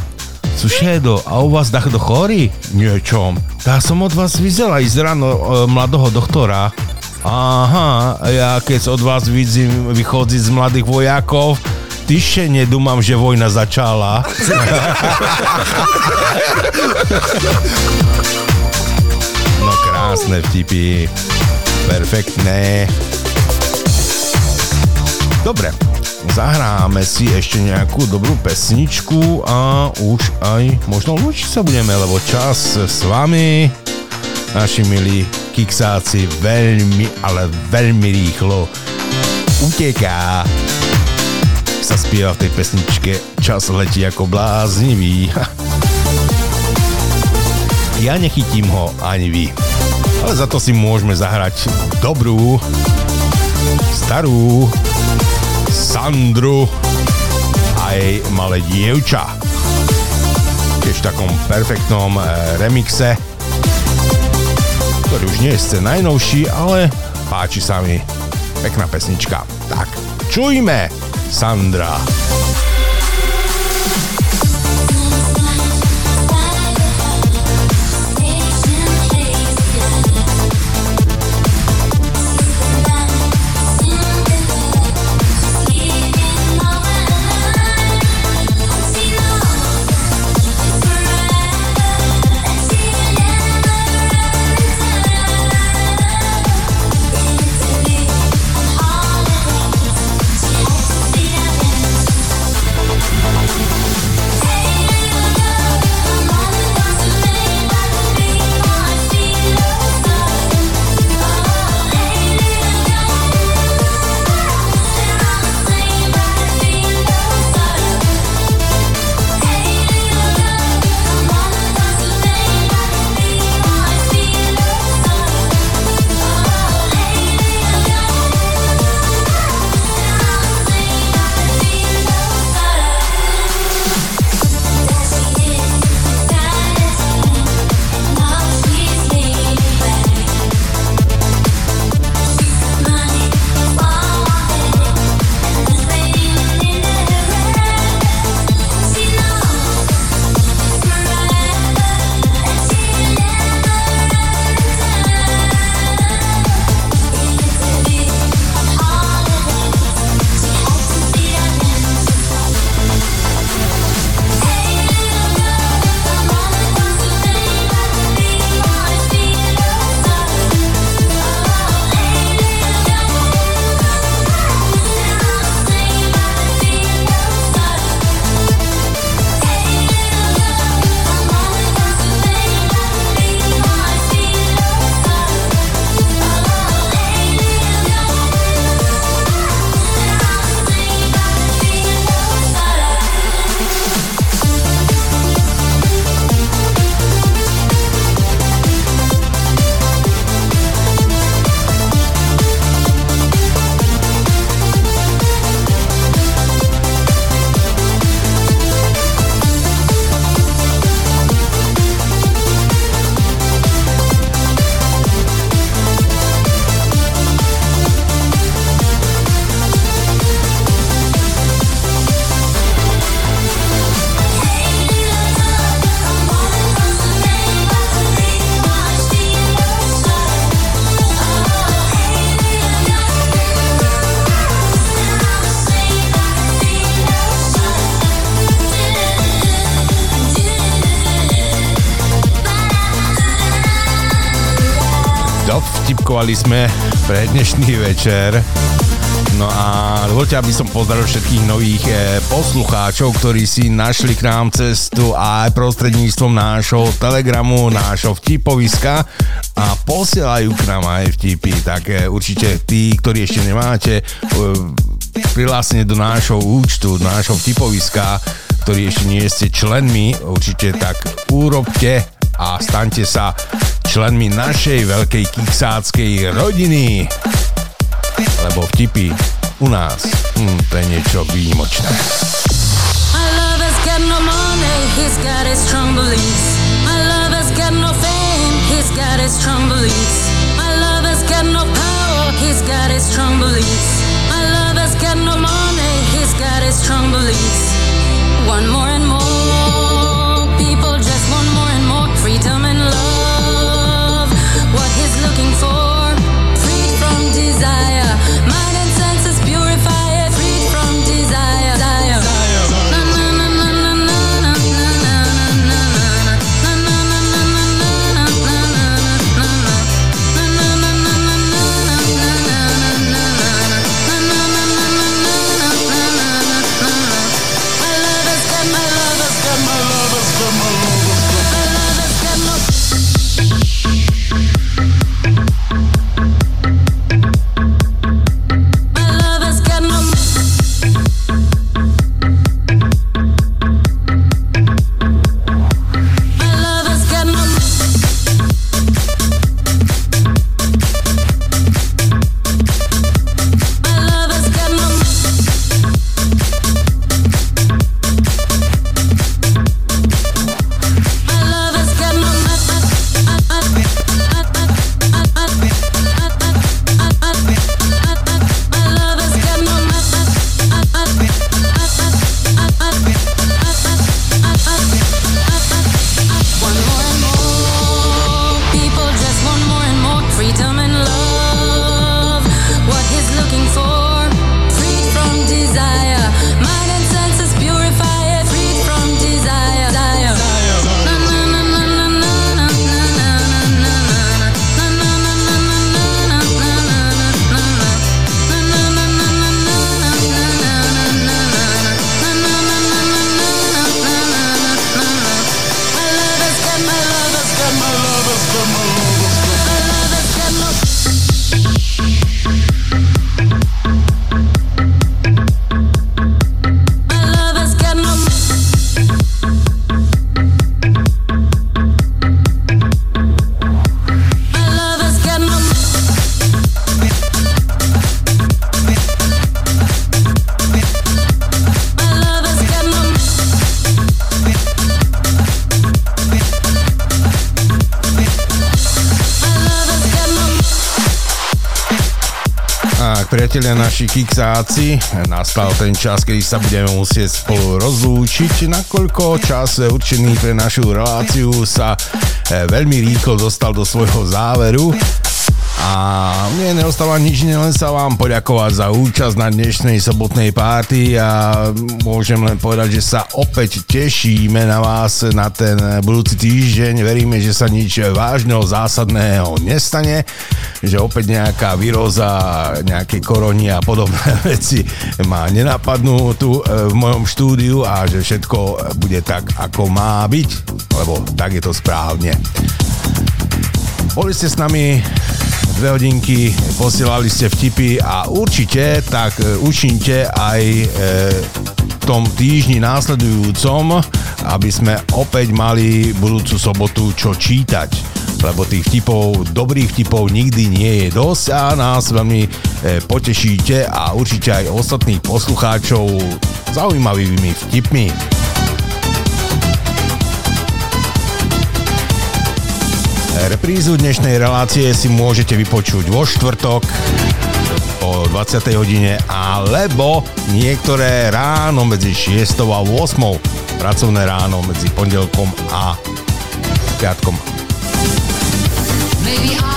[SPEAKER 1] Sušedo, a u vás takto chorí? Niečom. Tak som od vás vyzela ísť ráno e, mladého doktora. Aha, ja keď od vás vidím vychodziť z mladých vojakov,
[SPEAKER 10] Tyše nedúmam, že vojna začala. [LAUGHS] No krásne vtipy. Perfektné. Dobre, zahráme si ešte nejakú dobrú pesničku a už aj možno lúčiť sa budeme, lebo čas s vami, naši milí kiksáci, veľmi, ale veľmi rýchlo uteká. Sa spieva v tej pesničke Čas letí ako bláznivý. Ja nechytím ho ani vy. Ale za to si môžeme zahrať dobrú, starú Sandru a jej malé dievča. Tiež v takom perfektnom e, remixe, ktorý už nie je najnovší, ale páči sa mi. Pekná pesnička. Tak, čujme Sandra. Dovtipkovali sme pre dnešný večer. No a dovolte, aby som pozdravil všetkých nových e, poslucháčov, ktorí si našli k nám cestu aj prostredníctvom nášho telegramu, nášho vtipoviska a posielajú k nám aj vtipy. Tak e, určite tí, ktorí ešte nemáte e, prihlásenie do nášho účtu, do nášho vtipoviska, ktorí ešte nie ste členmi, určite tak urobte a staňte sa členmi našej veľkej kiksáckej rodiny. Lebo vtipy u nás, hm, to je niečo výnimočné.
[SPEAKER 4] No he's got his strong beliefs. My love has got no fame, he's got his strong beliefs. My love has got no power, he's got his strong beliefs. My love has got no got his strong. One more and more, looking for, from desire. Mind
[SPEAKER 1] priatelia naši kiksáci, nastal ten čas, kedy sa budeme musieť spolu rozlúčiť, nakoľko čas určený pre našu reláciu sa eh, veľmi rýchlo dostal do svojho záveru. A mne neostáva nič, len sa vám poďakovať za účasť na dnešnej sobotnej párty a môžem len povedať, že sa opäť tešíme na vás na ten budúci týždeň. Veríme, že sa nič vážneho, zásadného nestane, že opäť nejaká výroza, nejaké koroni a podobné [LAUGHS] veci ma nenapadnú tu e, v mojom štúdiu a že všetko bude tak, ako má byť, lebo tak je to správne. Boli ste s nami dve hodinky, posielali ste vtipy a určite tak e, učinte aj e, tom týždni následujúcom, aby sme opäť mali budúcu sobotu čo čítať lebo tých vtipov, dobrých vtipov nikdy nie je dosť a nás veľmi e, potešíte a určite aj ostatných poslucháčov zaujímavými vtipmi. Reprízu dnešnej relácie si môžete vypočuť vo štvrtok o 20. hodine alebo niektoré ráno medzi 6 a 8. Pracovné ráno medzi pondelkom a piatkom.
[SPEAKER 4] Maybe I